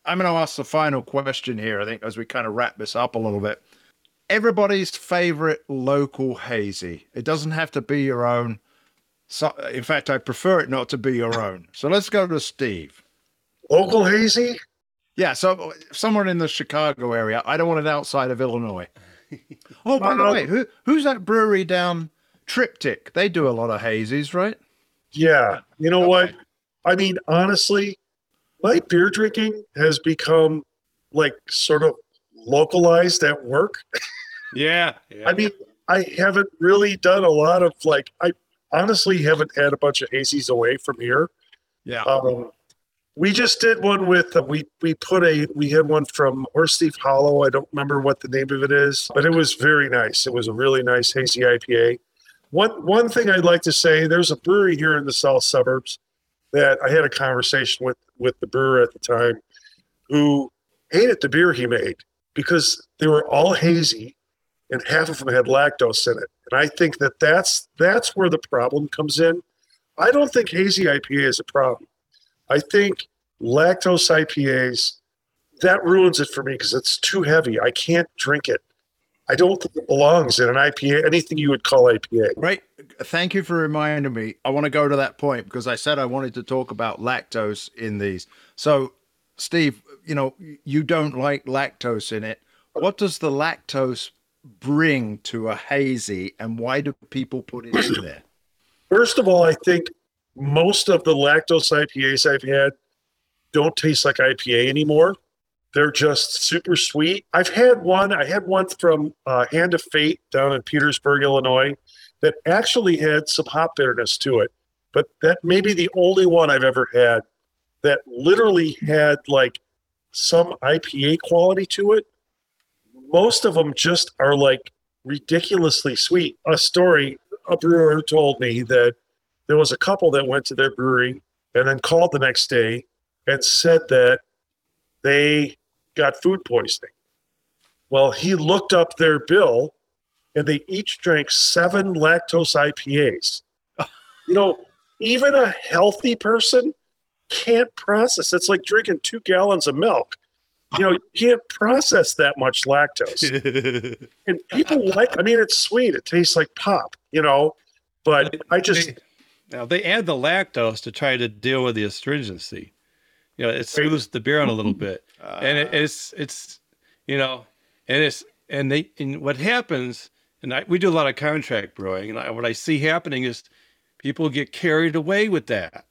I'm going to ask the final question here. I think as we kind of wrap this up a little bit. Everybody's favorite local hazy. It doesn't have to be your own. So, in fact, I prefer it not to be your own. So let's go to Steve. Local hazy? Yeah, so somewhere in the Chicago area. I don't want it outside of Illinois. oh, by the way, who who's that brewery down Triptych? They do a lot of hazies, right? Yeah. You know what? I mean, honestly, my beer drinking has become like sort of localized at work. Yeah. yeah. I mean, I haven't really done a lot of like, I honestly haven't had a bunch of hazies away from here. Yeah. Um, we just did one with uh, we we put a we had one from Horse Thief Hollow. I don't remember what the name of it is, but it was very nice. It was a really nice hazy IPA. One one thing I'd like to say: there's a brewery here in the south suburbs that I had a conversation with with the brewer at the time, who hated the beer he made because they were all hazy, and half of them had lactose in it. And I think that that's that's where the problem comes in. I don't think hazy IPA is a problem. I think lactose IPAs that ruins it for me because it's too heavy. I can't drink it. I don't think it belongs in an IPA, anything you would call IPA. Right. Thank you for reminding me. I want to go to that point because I said I wanted to talk about lactose in these. So, Steve, you know, you don't like lactose in it. What does the lactose bring to a hazy and why do people put it in there? First of all, I think most of the lactose IPAs I've had don't taste like IPA anymore. They're just super sweet. I've had one. I had one from uh, Hand of Fate down in Petersburg, Illinois, that actually had some hop bitterness to it. But that may be the only one I've ever had that literally had like some IPA quality to it. Most of them just are like ridiculously sweet. A story a brewer told me that there was a couple that went to their brewery and then called the next day and said that they got food poisoning. Well, he looked up their bill and they each drank seven lactose IPAs. you know, even a healthy person can't process. It's like drinking two gallons of milk. You know, you can't process that much lactose. And people like, I mean, it's sweet. It tastes like pop, you know, but I just, They- now they add the lactose to try to deal with the astringency. You know, it smooths the beer on a little bit, and it, it's it's you know, and it's and they and what happens, and I, we do a lot of contract brewing, and I, what I see happening is people get carried away with that.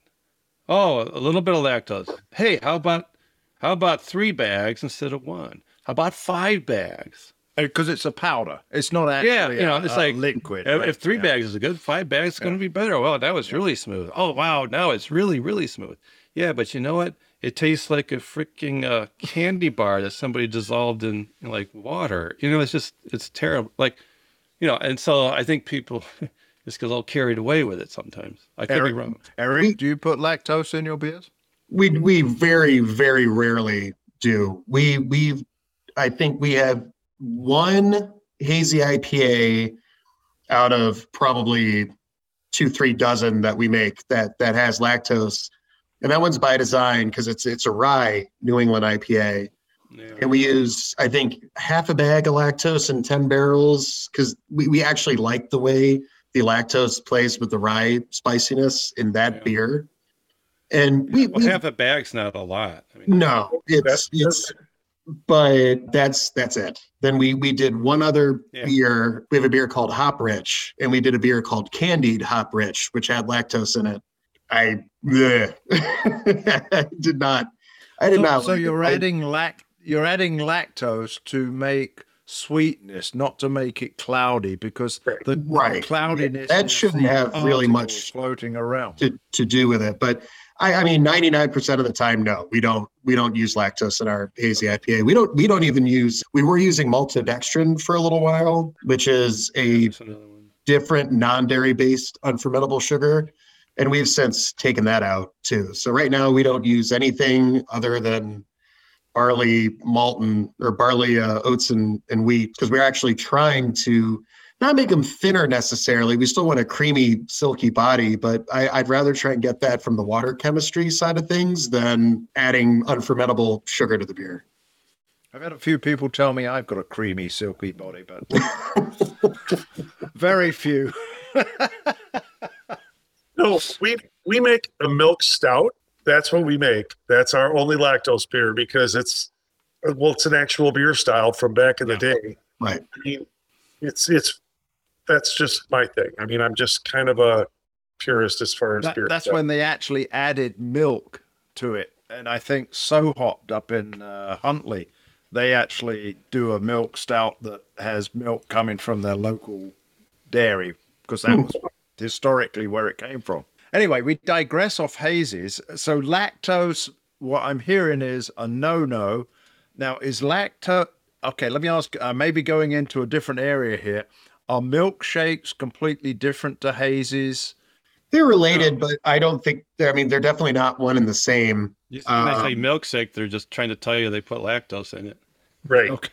Oh, a little bit of lactose. Hey, how about how about three bags instead of one? How about five bags? Uh, because it's a powder. It's not actually Yeah, you know, it's a like liquid. If, right? if three Yeah. bags is a good, five bags is going to be better. Well, that was really smooth. Oh wow, now it's really really smooth. Yeah, but you know what? It tastes like a freaking uh, candy bar that somebody dissolved in, in like water. You know, it's just it's terrible. Like, you know, and so I think people just get all carried away with it sometimes. I could be Eric, wrong. Eric, do you put lactose in your beers? We we very very rarely do. We we I think we have one hazy IPA out of probably two three dozen that we make that that has lactose, and that one's by design because it's it's a rye New England IPA, Yeah. and we use I think half a bag of lactose in ten barrels because we we actually like the way the lactose plays with the rye spiciness in that Yeah. beer. And we, Well, we half a bag's not a lot. I mean, no, it's That's- it's but that's that's it. Then we we did one other Yeah. beer. We have a beer called Hop Rich, and we did a beer called Candied Hop Rich, which had lactose in it. I, bleh. I did not. I did So, not. so like you're I- adding lac you're adding lactose to make sweetness, not to make it cloudy, because the Right. cloudiness that shouldn't have really much- floating around. to to do with it. But I, I mean, ninety nine percent of the time, no, we don't we don't use lactose in our hazy IPA. We don't we don't even use. We were using maltodextrin for a little while, which is a That's another one. different non dairy based unfermentable sugar, and we've since taken that out too. So right now we don't use anything other than barley, malt, and or barley, uh, oats, and and wheat because we're actually trying to not make them thinner necessarily. We still want a creamy, silky body, but I, I'd rather try and get that from the water chemistry side of things than adding unfermentable sugar to the beer. I've had a few people tell me I've got a creamy, silky body, but very few. No, we we make a milk stout. That's what we make. That's our only lactose beer because it's well, it's an actual beer style from back in the day. Right. I mean, it's it's that's just my thing. I mean, I'm just kind of a purist as far as That- beer. that's stuff. when they actually added milk to it. And I think Sew Hop'd up in uh, Huntley, they actually do a milk stout that has milk coming from their local dairy because that was historically where it came from. Anyway, we digress off hazes. So lactose, what I'm hearing is a no-no. Now, is lactose okay? Let me ask. Uh, maybe going into a different area here. Are milkshakes completely different to hazes? They're related, but I don't think they're, I mean, they're definitely not one and the same. You- When they say Um, milkshake, they're just trying to tell you they put lactose in it. right. Okay.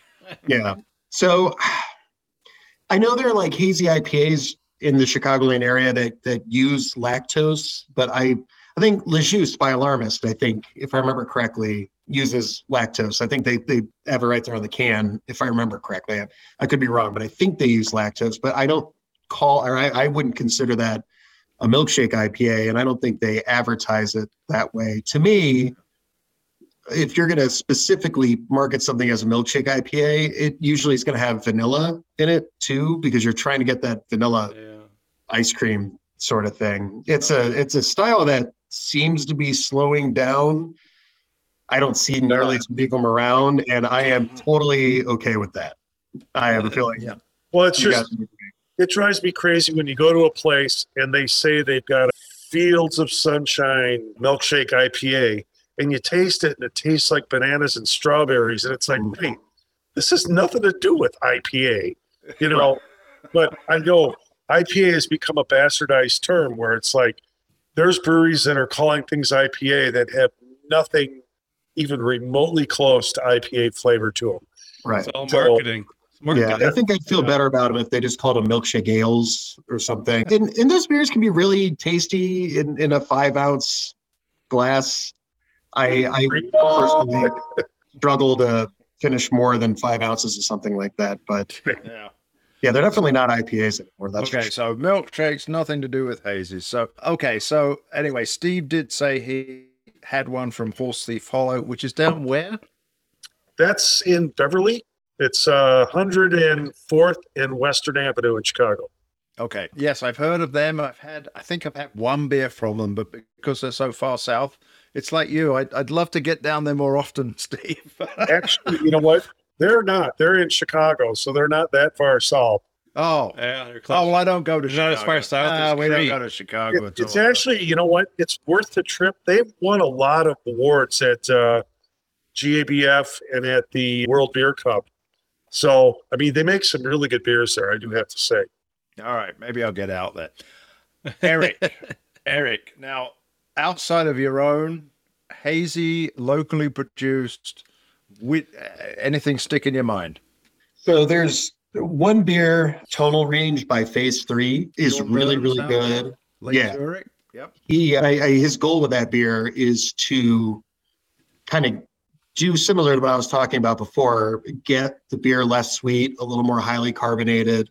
Yeah. So I know there are like hazy IPAs in the Chicagoland area that that use lactose, but I I think Lejeune by Alarmist, I think, if I remember correctly, uses lactose. I think they they have it right there on the can, if I remember correctly. I, I could be wrong, but I think they use lactose, but I don't call or I, I wouldn't consider that a milkshake IPA, and I don't think they advertise it that way. To me, if you're going to specifically market something as a milkshake IPA, it usually is going to have vanilla in it too, because you're trying to get that vanilla Yeah. Ice cream sort of thing. It's a it's a style that seems to be slowing down. I don't see nearly as many of them around, and I am mm-hmm. totally okay with that. I have a feeling. Yeah. Well, it's just it drives me crazy when you go to a place and they say they've got a Fields of Sunshine milkshake IPA, and you taste it and it tastes like bananas and strawberries, and it's like, mm. wait, this has nothing to do with IPA, you know. but I go, IPA has become a bastardized term where it's like there's breweries that are calling things IPA that have nothing even remotely close to IPA flavor to them. right. It's all So- marketing. It's marketing. Yeah, I think I'd feel better about them if they just called them milkshake ales or something. And, and those beers can be really tasty in, in a five ounce glass. I, I personally struggle to finish more than five ounces of something like that. But Yeah. Yeah, they're definitely not IPAs anymore. That's okay, sure. so milkshakes, nothing to do with hazes. So, okay, so anyway, Steve did say he had one from Horse Thief Hollow, which is down where? That's in Beverly. It's uh, 104th and Western Avenue in Chicago. Okay, yes, I've heard of them. I've had, I think I've had one beer from them, but because they're so far south, it's like you. I'd, I'd love to get down there more often, Steve. Actually, you know what? They're not. They're in Chicago, so they're not that far south. oh, Yeah, they're oh, well, I don't go to They're not as Chicago. far south as we don't go to Chicago It- at it's all. actually, you know what? It's worth the trip. They've won a lot of awards at uh, GABF and at the World Beer Cup. So, I mean, they make some really good beers there. I do have to say. All right, maybe I'll get out there. Eric, Eric. Now, outside of your own hazy, locally produced, with uh, anything stick in your mind? So there's one beer, Tonal Range by Phase Three, is really, really sound? good. Lake Yeah. Zurich? Yep. he I, I, his goal with that beer is to kind of do similar to what I was talking about before, get the beer less sweet, a little more highly carbonated.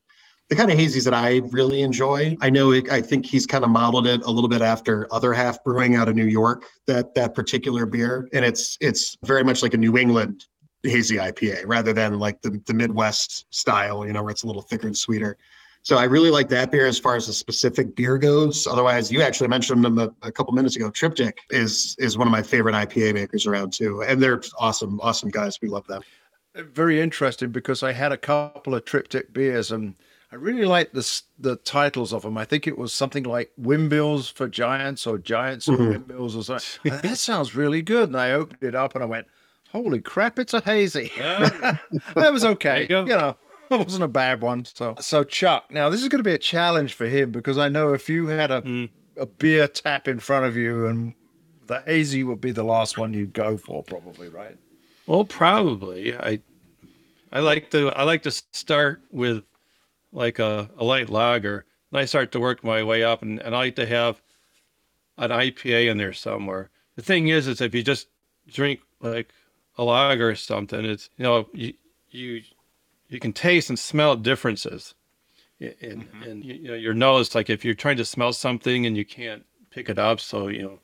The kind of hazies that I really enjoy. I know it, I think he's kind of modeled it a little bit after Other Half Brewing out of New York. That that particular beer, and it's it's very much like a New England hazy IPA rather than like the the Midwest style, you know, where it's a little thicker and sweeter. So I really like that beer as far as the specific beer goes. Otherwise, you actually mentioned them a, a couple minutes ago. Triptych is is one of my favorite IPA makers around too, and they're awesome, awesome guys. We love them. very interesting because I had a couple of triptych beers and I really like the the titles of them. I think it was something like Windmills for Giants or Giants and Windmills or something. that sounds really good. And I opened it up and I went, "Holy crap! It's a hazy." that was okay. You, you know, it wasn't a bad one. So, so Chuck. Now this is going to be a challenge for him because I know if you had a Mm. a beer tap in front of you and the hazy would be the last one you'd go for, probably, right? Well, probably. I I like to I like to start with like a, a light lager. and I start to work my way up, and, and I like to have an IPA in there somewhere. The thing is, is if you just drink like a lager or something, it's you know you you you can taste and smell differences. in- mm-hmm. in and you, you know your nose like if you're trying to smell something and you can't pick it up, so you know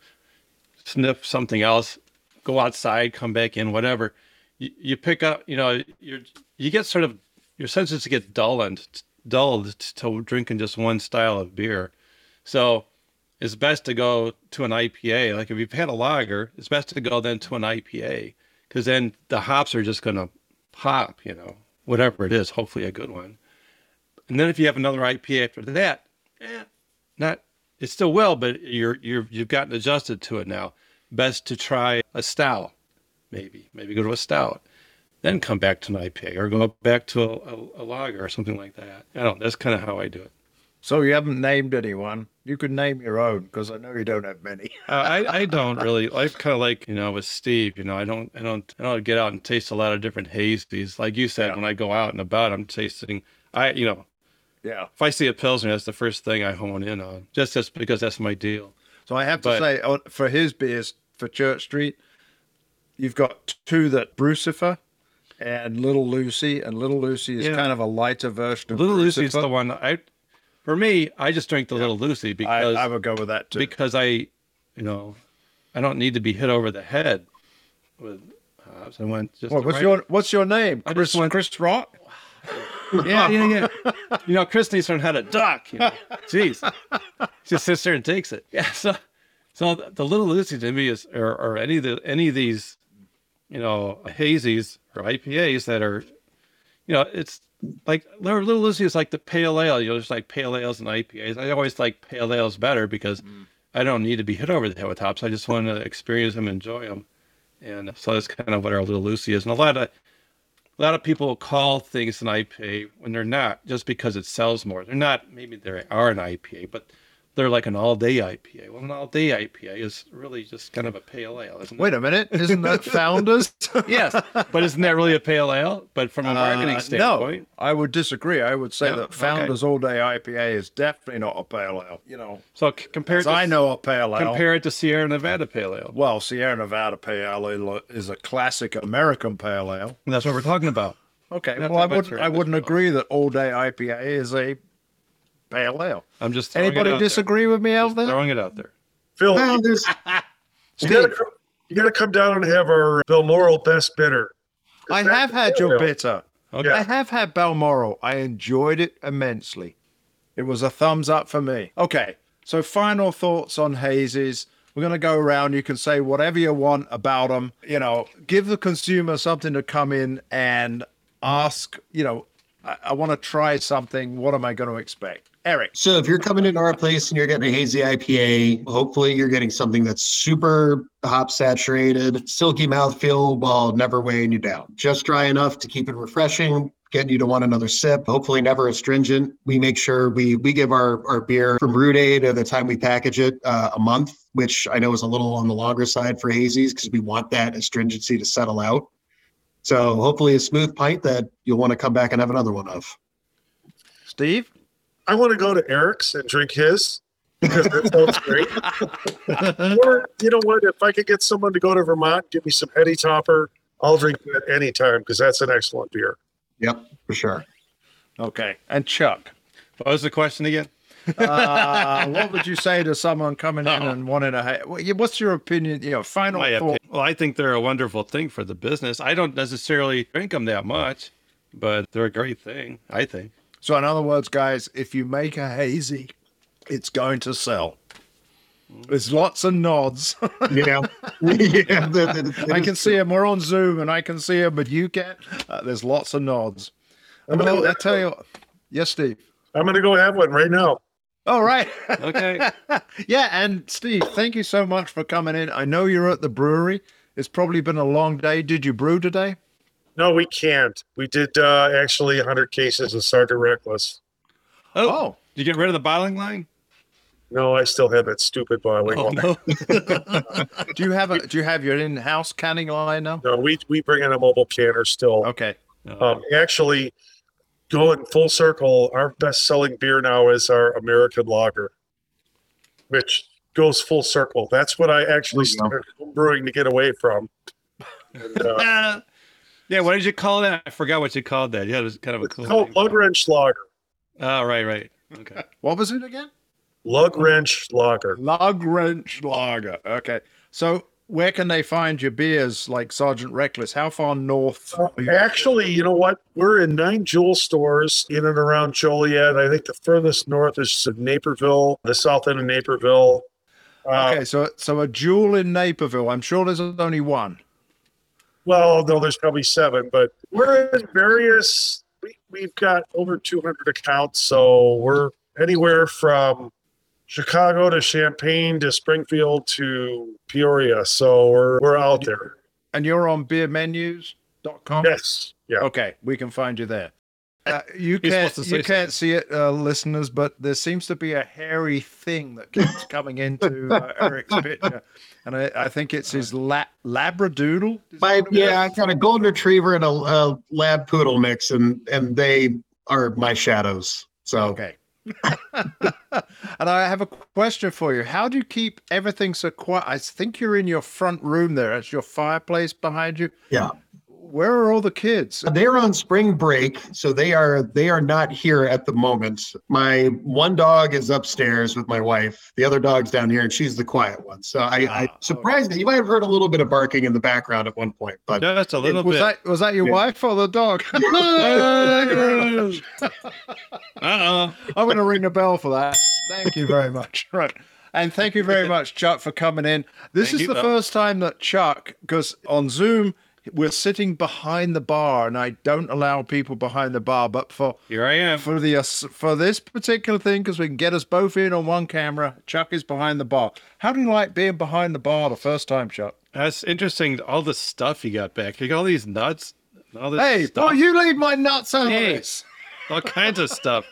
sniff something else, go outside, come back in, whatever. You, you pick up, you know, you're you get sort of your senses get dulled, dulled to drinking just one style of beer. So it's best to go to an IPA. Like if you've had a lager, it's best to go then to an IPA because then the hops are just gonna pop, you know, whatever it is. Hopefully a good one. And then if you have another IPA after that, eh, not it still will, but you're you're you've gotten adjusted to it now. Best to try a stout, maybe maybe go to a stout, then come back to an IPA or go back to a, a, a lager or something like that. I don't. That's kind of how I do it. So you haven't named anyone. You could name your own because I know you don't have many. Uh, I I don't really. I kind of like you know with Steve. You know I don't I don't I don't get out and taste a lot of different hazies. Like you said, when I go out and about, I'm tasting. I you know Yeah. if I see a pilsner, that's the first thing I hone in on. Just just because that's my deal. So I have to But- say, for his beers for Church Street, you've got two that Brucifer and Little Lucy, and Little Lucy is Yeah. kind of a lighter version of Little Lucy's Brucifer. the one I. For me, I just drink the Little Lucy because I would go with that too. because I, you know, I don't need to be hit over the head with uh, hops. I went just Well, what's right- your What's your name? I Chris went- Chris Rock. yeah yeah yeah. you know, Chris needs to learn how to duck. You know? Jeez, just sits there and takes it. Yeah. So, so the, the Little Lucy to me is or, or any of the any of these, you know, hazies or IPAs that are, you know, it's like Little Little Lucy is like the pale ale. You know, just like pale ales and IPAs. I always like pale ales better because mm-hmm. I don't need to be hit over the head with hops. I just want to experience them, enjoy them, and so that's kind of what our Little Lucy is. And a lot of a lot of people call things an IPA when they're not, just because it sells more. They're not. Maybe they are an IPA, but they're like an all-day IPA. Well, an all-day IPA is really just kind of a pale ale, isn't it? Wait a minute, isn't that Founders? yes, but isn't that really a pale ale? But from a marketing Uh, standpoint, no, I would disagree. I would say No? that Founders All Day IPA is definitely not a pale ale. You know, so c- compare as to, I know a pale ale. compare it to Sierra Nevada Pale Ale. Well, Sierra Nevada Pale Ale is a classic American pale ale. And that's what we're talking about. Okay, well, I wouldn't, I wouldn't agree that all day IPA is a pale ale. I'm just throwing it Anybody out there. disagree with me out Just there? Throwing it out there. Phil, Well, there's you gotta, co- you gotta come down and have our Balmoral Best Bitter. I have had your bitter. Okay. I have had Balmoral. I enjoyed it immensely. It was a thumbs up for me. Okay, so final thoughts on hazes. We're going to go around. You can say whatever you want about them. You know, give the consumer something to come in and ask, you know, I, I want to try something. What am I going to expect? Eric. So if you're coming into our place and you're getting a hazy IPA, hopefully you're getting something that's super hop saturated, silky mouthfeel while never weighing you down. Just dry enough to keep it refreshing, getting you to want another sip. Hopefully never astringent. We make sure we we give our our beer from brew day to the time we package it uh, a month, which I know is a little on the longer side for hazies because we want that astringency to settle out. So hopefully a smooth pint that you'll want to come back and have another one of. Steve? I want to go to Eric's and drink his because that sounds great. or you know what? If I could get someone to go to Vermont, give me some Heady Topper, I'll drink that anytime because that's an excellent beer. Yep, for sure. Okay. And Chuck? What was the question again? Uh, what would you say to someone coming in and wanting to? Ha- what's your opinion? You know, final My thought. opinion- Well, I think they're a wonderful thing for the business. I don't necessarily drink them that much, but they're a great thing, I think. So, in other words, guys, if you make a hazy, it's going to sell. There's lots of nods. You know, yeah, the- the- I can see him. We're on Zoom, and I can see him, but you can't. Uh, there's lots of nods. I'm gonna, I tell you, yes, Steve. I'm gonna go have one right now. All right. Okay. yeah, and Steve, thank you so much for coming in. I know you're at the brewery. It's probably been a long day. Did you brew today? No, we can't. We did uh, actually 100 cases of Sergeant Reckless. Oh, Oh. did you get rid of the bottling line? No, I still have that stupid bottling. Oh line. no. Do you have a Do you have your in-house canning line now? No, we we bring in a mobile canner still. Okay. Um, actually, going full circle, our best-selling beer now is our American Lager, which goes full circle. That's what I actually There you go. started brewing to get away from. And, uh, Ah. yeah. What did you call that? I forgot what you called that. Yeah, it was kind of a it's cool. called. Lug Wrench Lager. Oh, right, right. Okay. What was it again? Lug Wrench Lager. Lug Wrench Lager. Okay. So where can they find your beers like Sergeant Reckless? How far north? Uh, Actually, you know what? We're in nine Jewel stores in and around Joliet. I think the furthest north is Naperville, the south end of Naperville. Uh, Okay, so so a jewel in Naperville. I'm sure there's only one. Well, no, there's probably seven, but we're in various. We, we've got over 200 accounts, so we're anywhere from Chicago to Champaign to Springfield to Peoria. So we're we're out there. And you're on beermenus.com? Yes, yeah. Okay, we can find you there. Uh, you He's can't you say can't see it, uh, listeners, but there seems to be a hairy thing that keeps coming into uh, Eric's picture, and I, I think it's his la- labradoodle. My that what it yeah, I is? got a golden retriever and a, a lab poodle mix, and and they are my shadows. So Okay. and I have a question for you. How do you keep everything so quiet? I think you're in your front room there. It's your fireplace behind you. yeah, Where are all the kids? they're on spring break, so they are they are not here at the moment. My one dog is upstairs with my wife. The other dog's down here, and she's the quiet one. So I, I Ah, surprised that you might have heard a little bit of barking in the background at one point, but Just a little was bit. that was that your Yeah. wife or the dog? Uh-oh. I'm going to ring the bell for that. Thank you very much. Right. And thank you very much, Chuck, for coming in. This Thank is you, the Bill. first time that Chuck, because on Zoom, we're sitting behind the bar, and I don't allow people behind the bar. But for Here I am. for the uh, for this particular thing, because we can get us both in on one camera, Chuck is behind the bar. How do you like being behind the bar the first time, Chuck? That's interesting. All the stuff you got back. You got all these nuts. All this Hey, stuff. oh, you leave my nuts out Hey. of this. all kinds of stuff.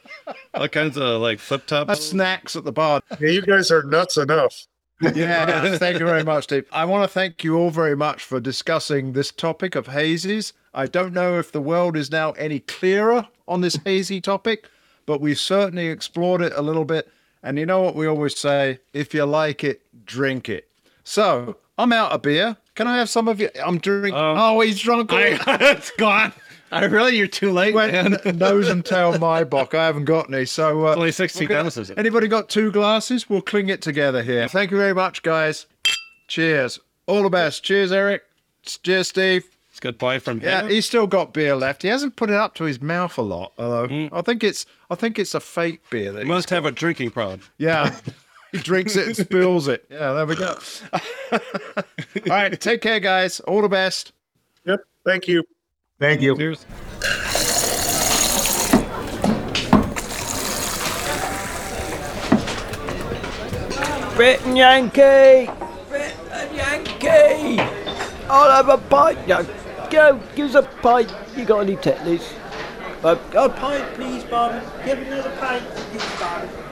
All kinds of like flip tops. snacks at the bar. Yeah, you guys are nuts enough. Yeah, thank you very much, Steve. I want to thank you all very much for discussing this topic of hazes. I don't know if the world is now any clearer on this hazy topic, but we certainly explored it a little bit. And you know what we always say if you like it, drink it. So I'm out of beer. Can I have some of you? I'm drinking. Um, oh, he's drunk. I, it's gone. I really, you're too late, man. Nose and tail my bock. I haven't got any. So uh, Only 16 Okay. ounces. Anybody got two glasses? We'll cling it together here. Thank you very much, guys. Cheers. All the best. Cheers, Eric. Cheers, Steve. It's a good point from here. Yeah, him. he's still got beer left. He hasn't put it up to his mouth a lot, although Mm. I think it's I think it's a fake beer. That He he, must have a drinking problem. yeah, he drinks it and spills it. Yeah, there we go. All right, take care, guys. All the best. Yep. Thank you. Thank you. Cheers. Brit and Yankee! Brit and Yankee! I'll have a pint. No, go, give us a pint. You got any tetlers? Uh, a pint, please, Bob. Give another pint, please, Bob.